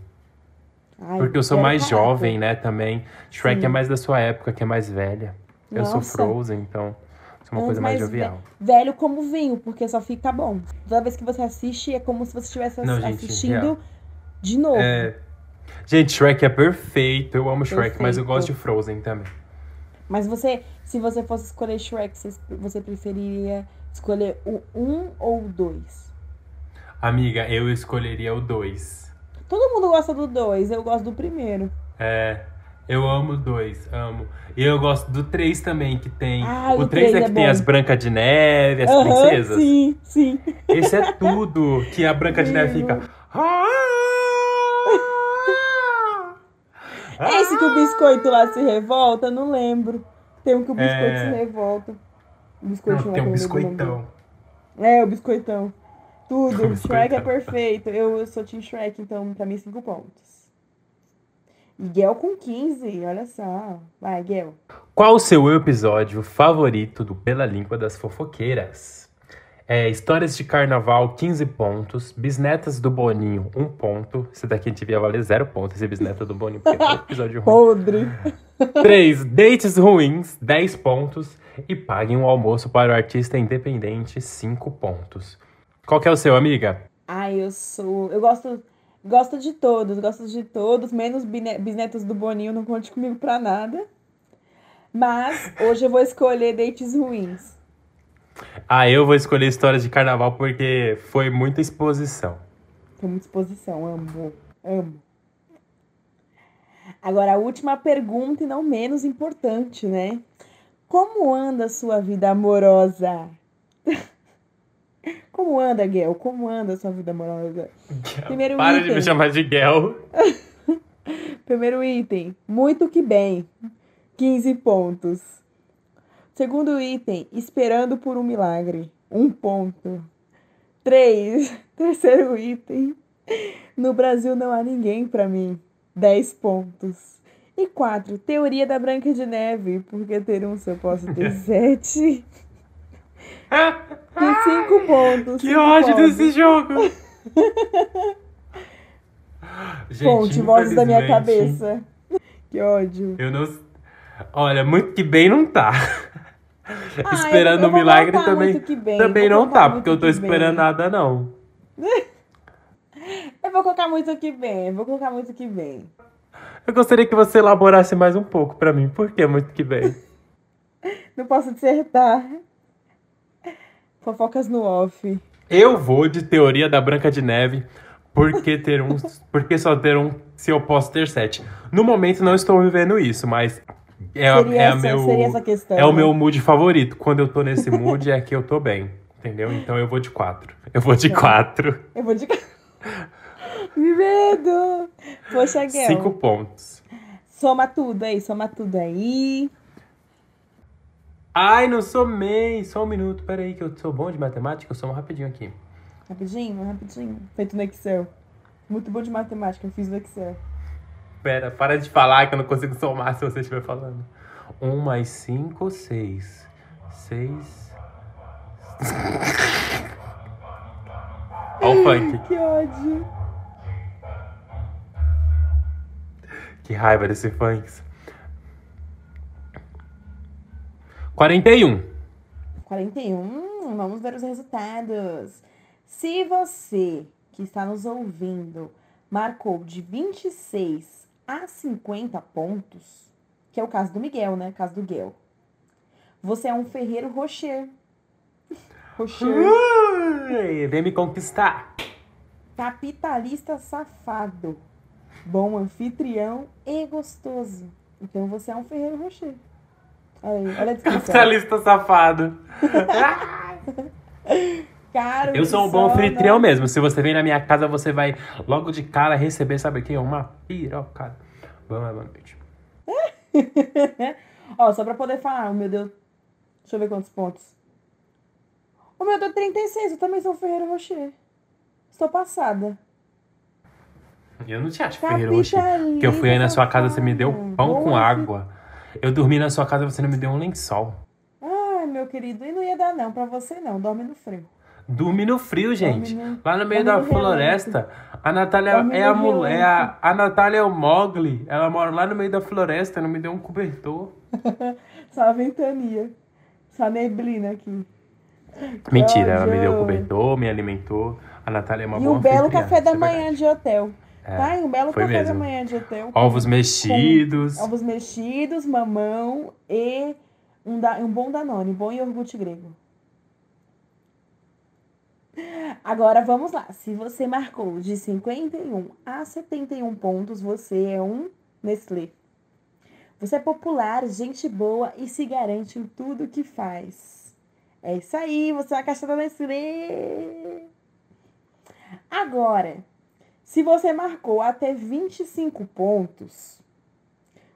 Ai,
porque eu sou mais
caráter.
jovem, né, também. Shrek
Sim.
é mais da sua época, que é mais velha. Eu sou
Nossa.
Frozen, então sou uma coisa mais jovial.
Velho como vinho, porque só fica bom. Toda vez que você assiste, é como se você estivesse
Não, gente,
assistindo
real.
de novo.
É... Gente, Shrek é perfeito, eu amo Shrek, mas eu
Perfeito.
gosto de Frozen também.
Mas você, se você fosse escolher Shrek, você, você preferiria escolher o 1 ou o 2?
Amiga, eu escolheria o 2.
Todo mundo gosta do 2, eu gosto do primeiro.
É, eu amo 2, amo. E eu gosto do 3 também, que tem.
Ai,
o
o
3 é
três
que
é
tem
bom.
as Brancas de Neve, as
Aham,
princesas.
sim, sim.
Esse é tudo que a Branca de Neve fica.
É (laughs) Esse que o biscoito lá se revolta, não lembro. Tem um que o biscoito
É.
se revolta. O
Não, tem um biscoitão.
É, o biscoitão. Tudo. (laughs)
O
Shrek é perfeito. Eu, eu sou Team Shrek, então pra mim 5 pontos. Gel com 15, olha só. Vai, Gel.
Qual o seu episódio favorito do Pela Língua das Fofoqueiras? É, histórias de carnaval, 15 pontos. Bisnetas do Boninho, 1 ponto. Esse daqui a gente devia valer 0 pontos, esse bisneta do Boninho, porque foi um episódio ruim.
Podre.
3. Dates ruins, 10 pontos. E paguem um almoço para o artista independente, 5 pontos. Qual que é o seu, amiga?
Ai, eu sou. Eu gosto. Gosto de todos, gosto de todos, menos bisnetos do Boninho, não conte comigo pra nada. Mas hoje eu vou escolher dates ruins.
Ah, eu vou escolher histórias de carnaval porque foi muita exposição.
Foi muita exposição, amo, amo. Agora, a última pergunta e não menos importante, né? Como anda a sua vida amorosa? (laughs) Como anda, Gel? Como anda a sua vida amorosa? Gel, Primeiro
para
item.
de me chamar de Gel. (laughs)
Primeiro item, muito que bem. 15 pontos. Segundo item, esperando por um milagre. Um ponto. Três. (laughs) Terceiro item. No Brasil não há ninguém para mim. 10 pontos. E quatro, Teoria da Branca de Neve. Porque ter um se eu posso ter (laughs) 7. Tem ah, cinco pontos.
Que
cinco
ódio
pontos.
desse jogo! (laughs) Gente,
Ponte, vozes da minha cabeça. Que ódio.
Eu não. Olha, muito que bem não tá.
Ah,
esperando
eu, eu
um milagre também.
Bem,
também não tá, porque eu tô esperando
bem.
nada, não. (laughs)
Eu vou colocar muito que bem, eu vou colocar muito que bem.
Eu gostaria que você elaborasse mais um pouco para mim, porque é muito que bem. (laughs)
não posso dissertar. Fofocas no off.
Eu vou de teoria da Branca de Neve. Porque ter um. (laughs) Porque só ter um se eu posso ter sete. No momento não estou vivendo isso, mas é,
Seria
é
essa-
meu.
seria essa questão,
é o
né?
meu mood favorito. Quando eu tô nesse mood é que eu tô bem. Entendeu? Então eu vou de quatro. Eu vou de
Tá.
quatro.
Eu vou de. (laughs) Me medo! Poxa, Guel.
Cinco pontos.
Soma tudo aí, soma tudo aí.
Ai, não somei. Só um minuto. Pera aí, que eu sou bom de matemática. Eu somo rapidinho aqui.
Rapidinho, rapidinho. Feito no Excel. Muito bom de matemática, eu fiz no Excel.
Pera, para de falar que eu não consigo somar se você estiver falando. Um mais cinco, seis. Seis. Olha o (laughs) funk.
Que ódio.
Que raiva desse funk. 41.
41. Vamos ver os resultados. Se você que está nos ouvindo marcou de 26 a 50 pontos, que é o caso do Miguel, né? Caso do Guel. Você é um ferreiro rocher. Rocher.
Ui, vem me conquistar.
Capitalista safado. Bom anfitrião e gostoso. Então você é um ferreiro rocher. Olha aí, olha a descrição.
Capitalista safado. (laughs)
Caro
Eu sou um
que
bom anfitrião
né?
mesmo. Se você vem na minha casa, você vai logo de cara receber, sabe o quê? Uma pirocada. Boa boa noite.
Ó, só pra poder falar, o meu deu. Deixa eu ver quantos pontos. O meu deu 36, eu também sou Ferreiro Rocher. Estou passada.
Eu não te acho ferreiro rocher. Porque eu fui aí na sua casa, você me deu pão com água. Eu dormi na sua casa, você não me deu um lençol.
Ai, meu querido, e não ia dar não pra você não, dorme no frio.
Dormi no frio, gente.
Dorme no-
Lá no meio
dorme
da
no relento.
floresta. A Natália
Dorme
é a mulher.
relento.
A, a Natália é o Mogli. Ela mora lá no meio da floresta, não me deu um cobertor. (laughs)
Só a ventania. Só a neblina aqui.
Mentira, ela me deu cobertor, me alimentou. A Natália é uma
e
boa
um belo
anfitriã,
café da
é
manhã
verdade.
de hotel.
É,
um belo café da
mesmo.
manhã de hotel.
Ovos mexidos.
Ovos mexidos, mamão e um, da, um bom danone, bom iogurte grego. Agora vamos lá. Se você marcou de 51 a 71 pontos, você é um Nestlé. Você é popular, gente boa e se garante em tudo que faz. É isso aí, você é uma caixa da Nestlé. Agora, se você marcou até 25 pontos,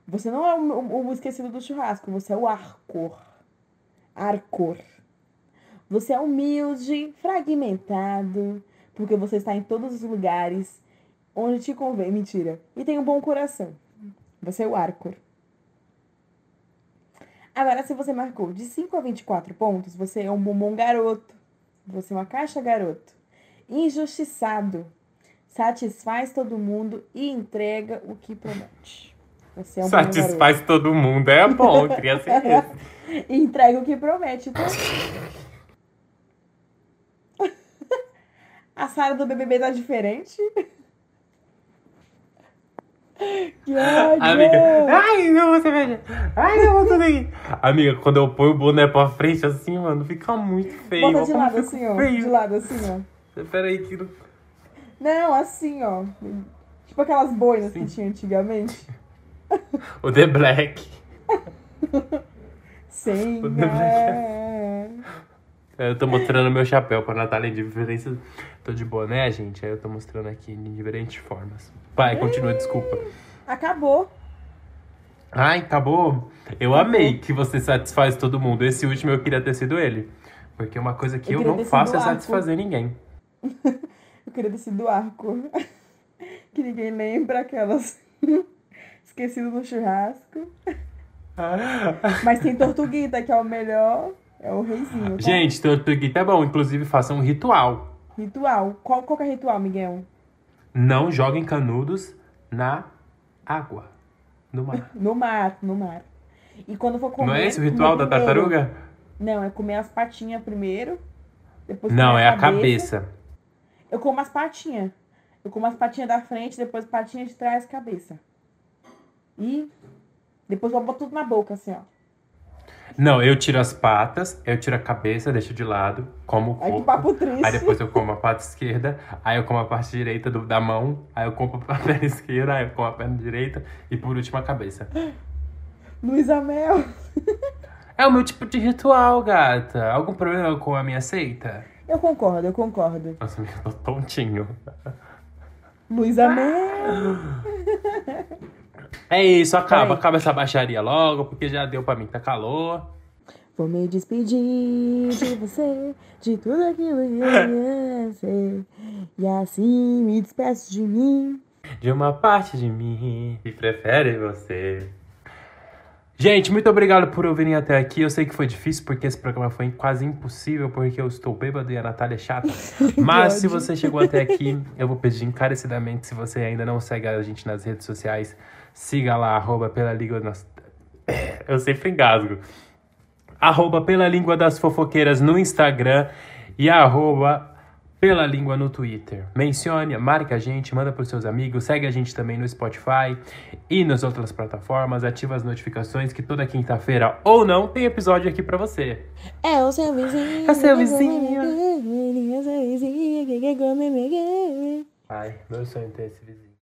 você não é o, o- esquecido do churrasco, você é o Arcor. Arcor. Você é humilde, fragmentado, porque você está em todos os lugares onde te convém. Mentira. E tem um bom coração. Você é o Arcor. Agora, se você marcou de 5 a 24 pontos, você é um bombom garoto. Você é uma caixa garoto. Injustiçado. Satisfaz todo mundo e entrega o que promete. Você é um.
Satisfaz todo mundo. É bom, queria ser esse.
Entrega o que promete. Então... (laughs) A Sara do BBB tá diferente. Que ódio!
Amiga, ai, não, você vai. Ai, não, tudo aí. Amiga, quando eu ponho o boné pra frente assim, mano, fica muito feio.
Bota de lado assim, ó.
feio.
De lado assim, ó.
Pera aí que. não-
Não, assim, ó. Tipo aquelas boinas que tinha antigamente. (laughs)
O The Black. (laughs)
Sim.
O The Black.
é.
Eu tô mostrando meu chapéu pra Natália em diferença. Tô de boné, gente. Aí eu tô mostrando aqui em diferentes formas. Pai, continua, desculpa.
Acabou.
Ai, acabou. Eu amei que você satisfaz todo mundo. Esse último eu queria ter sido ele. Porque uma coisa que
Eu
eu, não faço é satisfazer ninguém. (laughs)
Eu queria ter sido arco. (laughs) que ninguém lembra aquelas. (laughs) Esquecido no churrasco. (laughs) Mas tem Tortuguita, que é o melhor. É o reizinho. tá?
Gente, Tortuguita é bom. Inclusive, faça um ritual.
Ritual. Qual, qual que é ritual, Miguel?
Não joguem canudos na água. No mar.
No mar, no mar. E quando for comer.
Não é esse o ritual da
primeiro.
tartaruga?
Não, é comer as patinhas primeiro. Depois
Não, é a cabeça.
Eu como as patinhas. Eu como as patinhas da frente, depois patinhas de trás, cabeça. E depois eu boto tudo na boca, assim, ó.
Não, eu tiro as patas, eu tiro a cabeça, deixo de lado, como o corpo.
papo triste.
Aí depois eu como a pata esquerda, aí eu como a parte direita do- da mão, aí eu como a (laughs) perna esquerda, aí eu como a perna direita e por último a cabeça.
Luísa Mel.
É o meu tipo de ritual, gata. Algum problema com a minha seita?
Eu concordo, eu concordo.
Nossa, eu tô tontinho.
Luísa Mel.
É isso, acaba,
Vai.
acaba essa baixaria logo, porque já deu pra mim, tá calor.
Vou me despedir de você, de tudo aquilo que eu ser. E assim me despeço de mim.
De uma parte de mim que prefere você. Gente, muito obrigado por ouvirem até aqui. Eu sei que foi difícil porque esse programa foi quase impossível porque eu estou bêbado e a Natália é chata. (laughs) Mas se você chegou até aqui, eu vou pedir encarecidamente, se você ainda não segue a gente nas redes sociais, siga lá, arroba pela língua das... (coughs) Eu sempre engasgo. Arroba pela língua das fofoqueiras no Instagram e arroba pela língua no Twitter. Mencione, marque a gente, manda para seus amigos, segue a gente também no Spotify e nas outras plataformas, ativa as notificações que toda quinta-feira ou não tem episódio aqui para você.
É o seu vizinho.
É o seu vizinho.
É o seu vizinho
Ai, meu sonho é ter esse vizinho.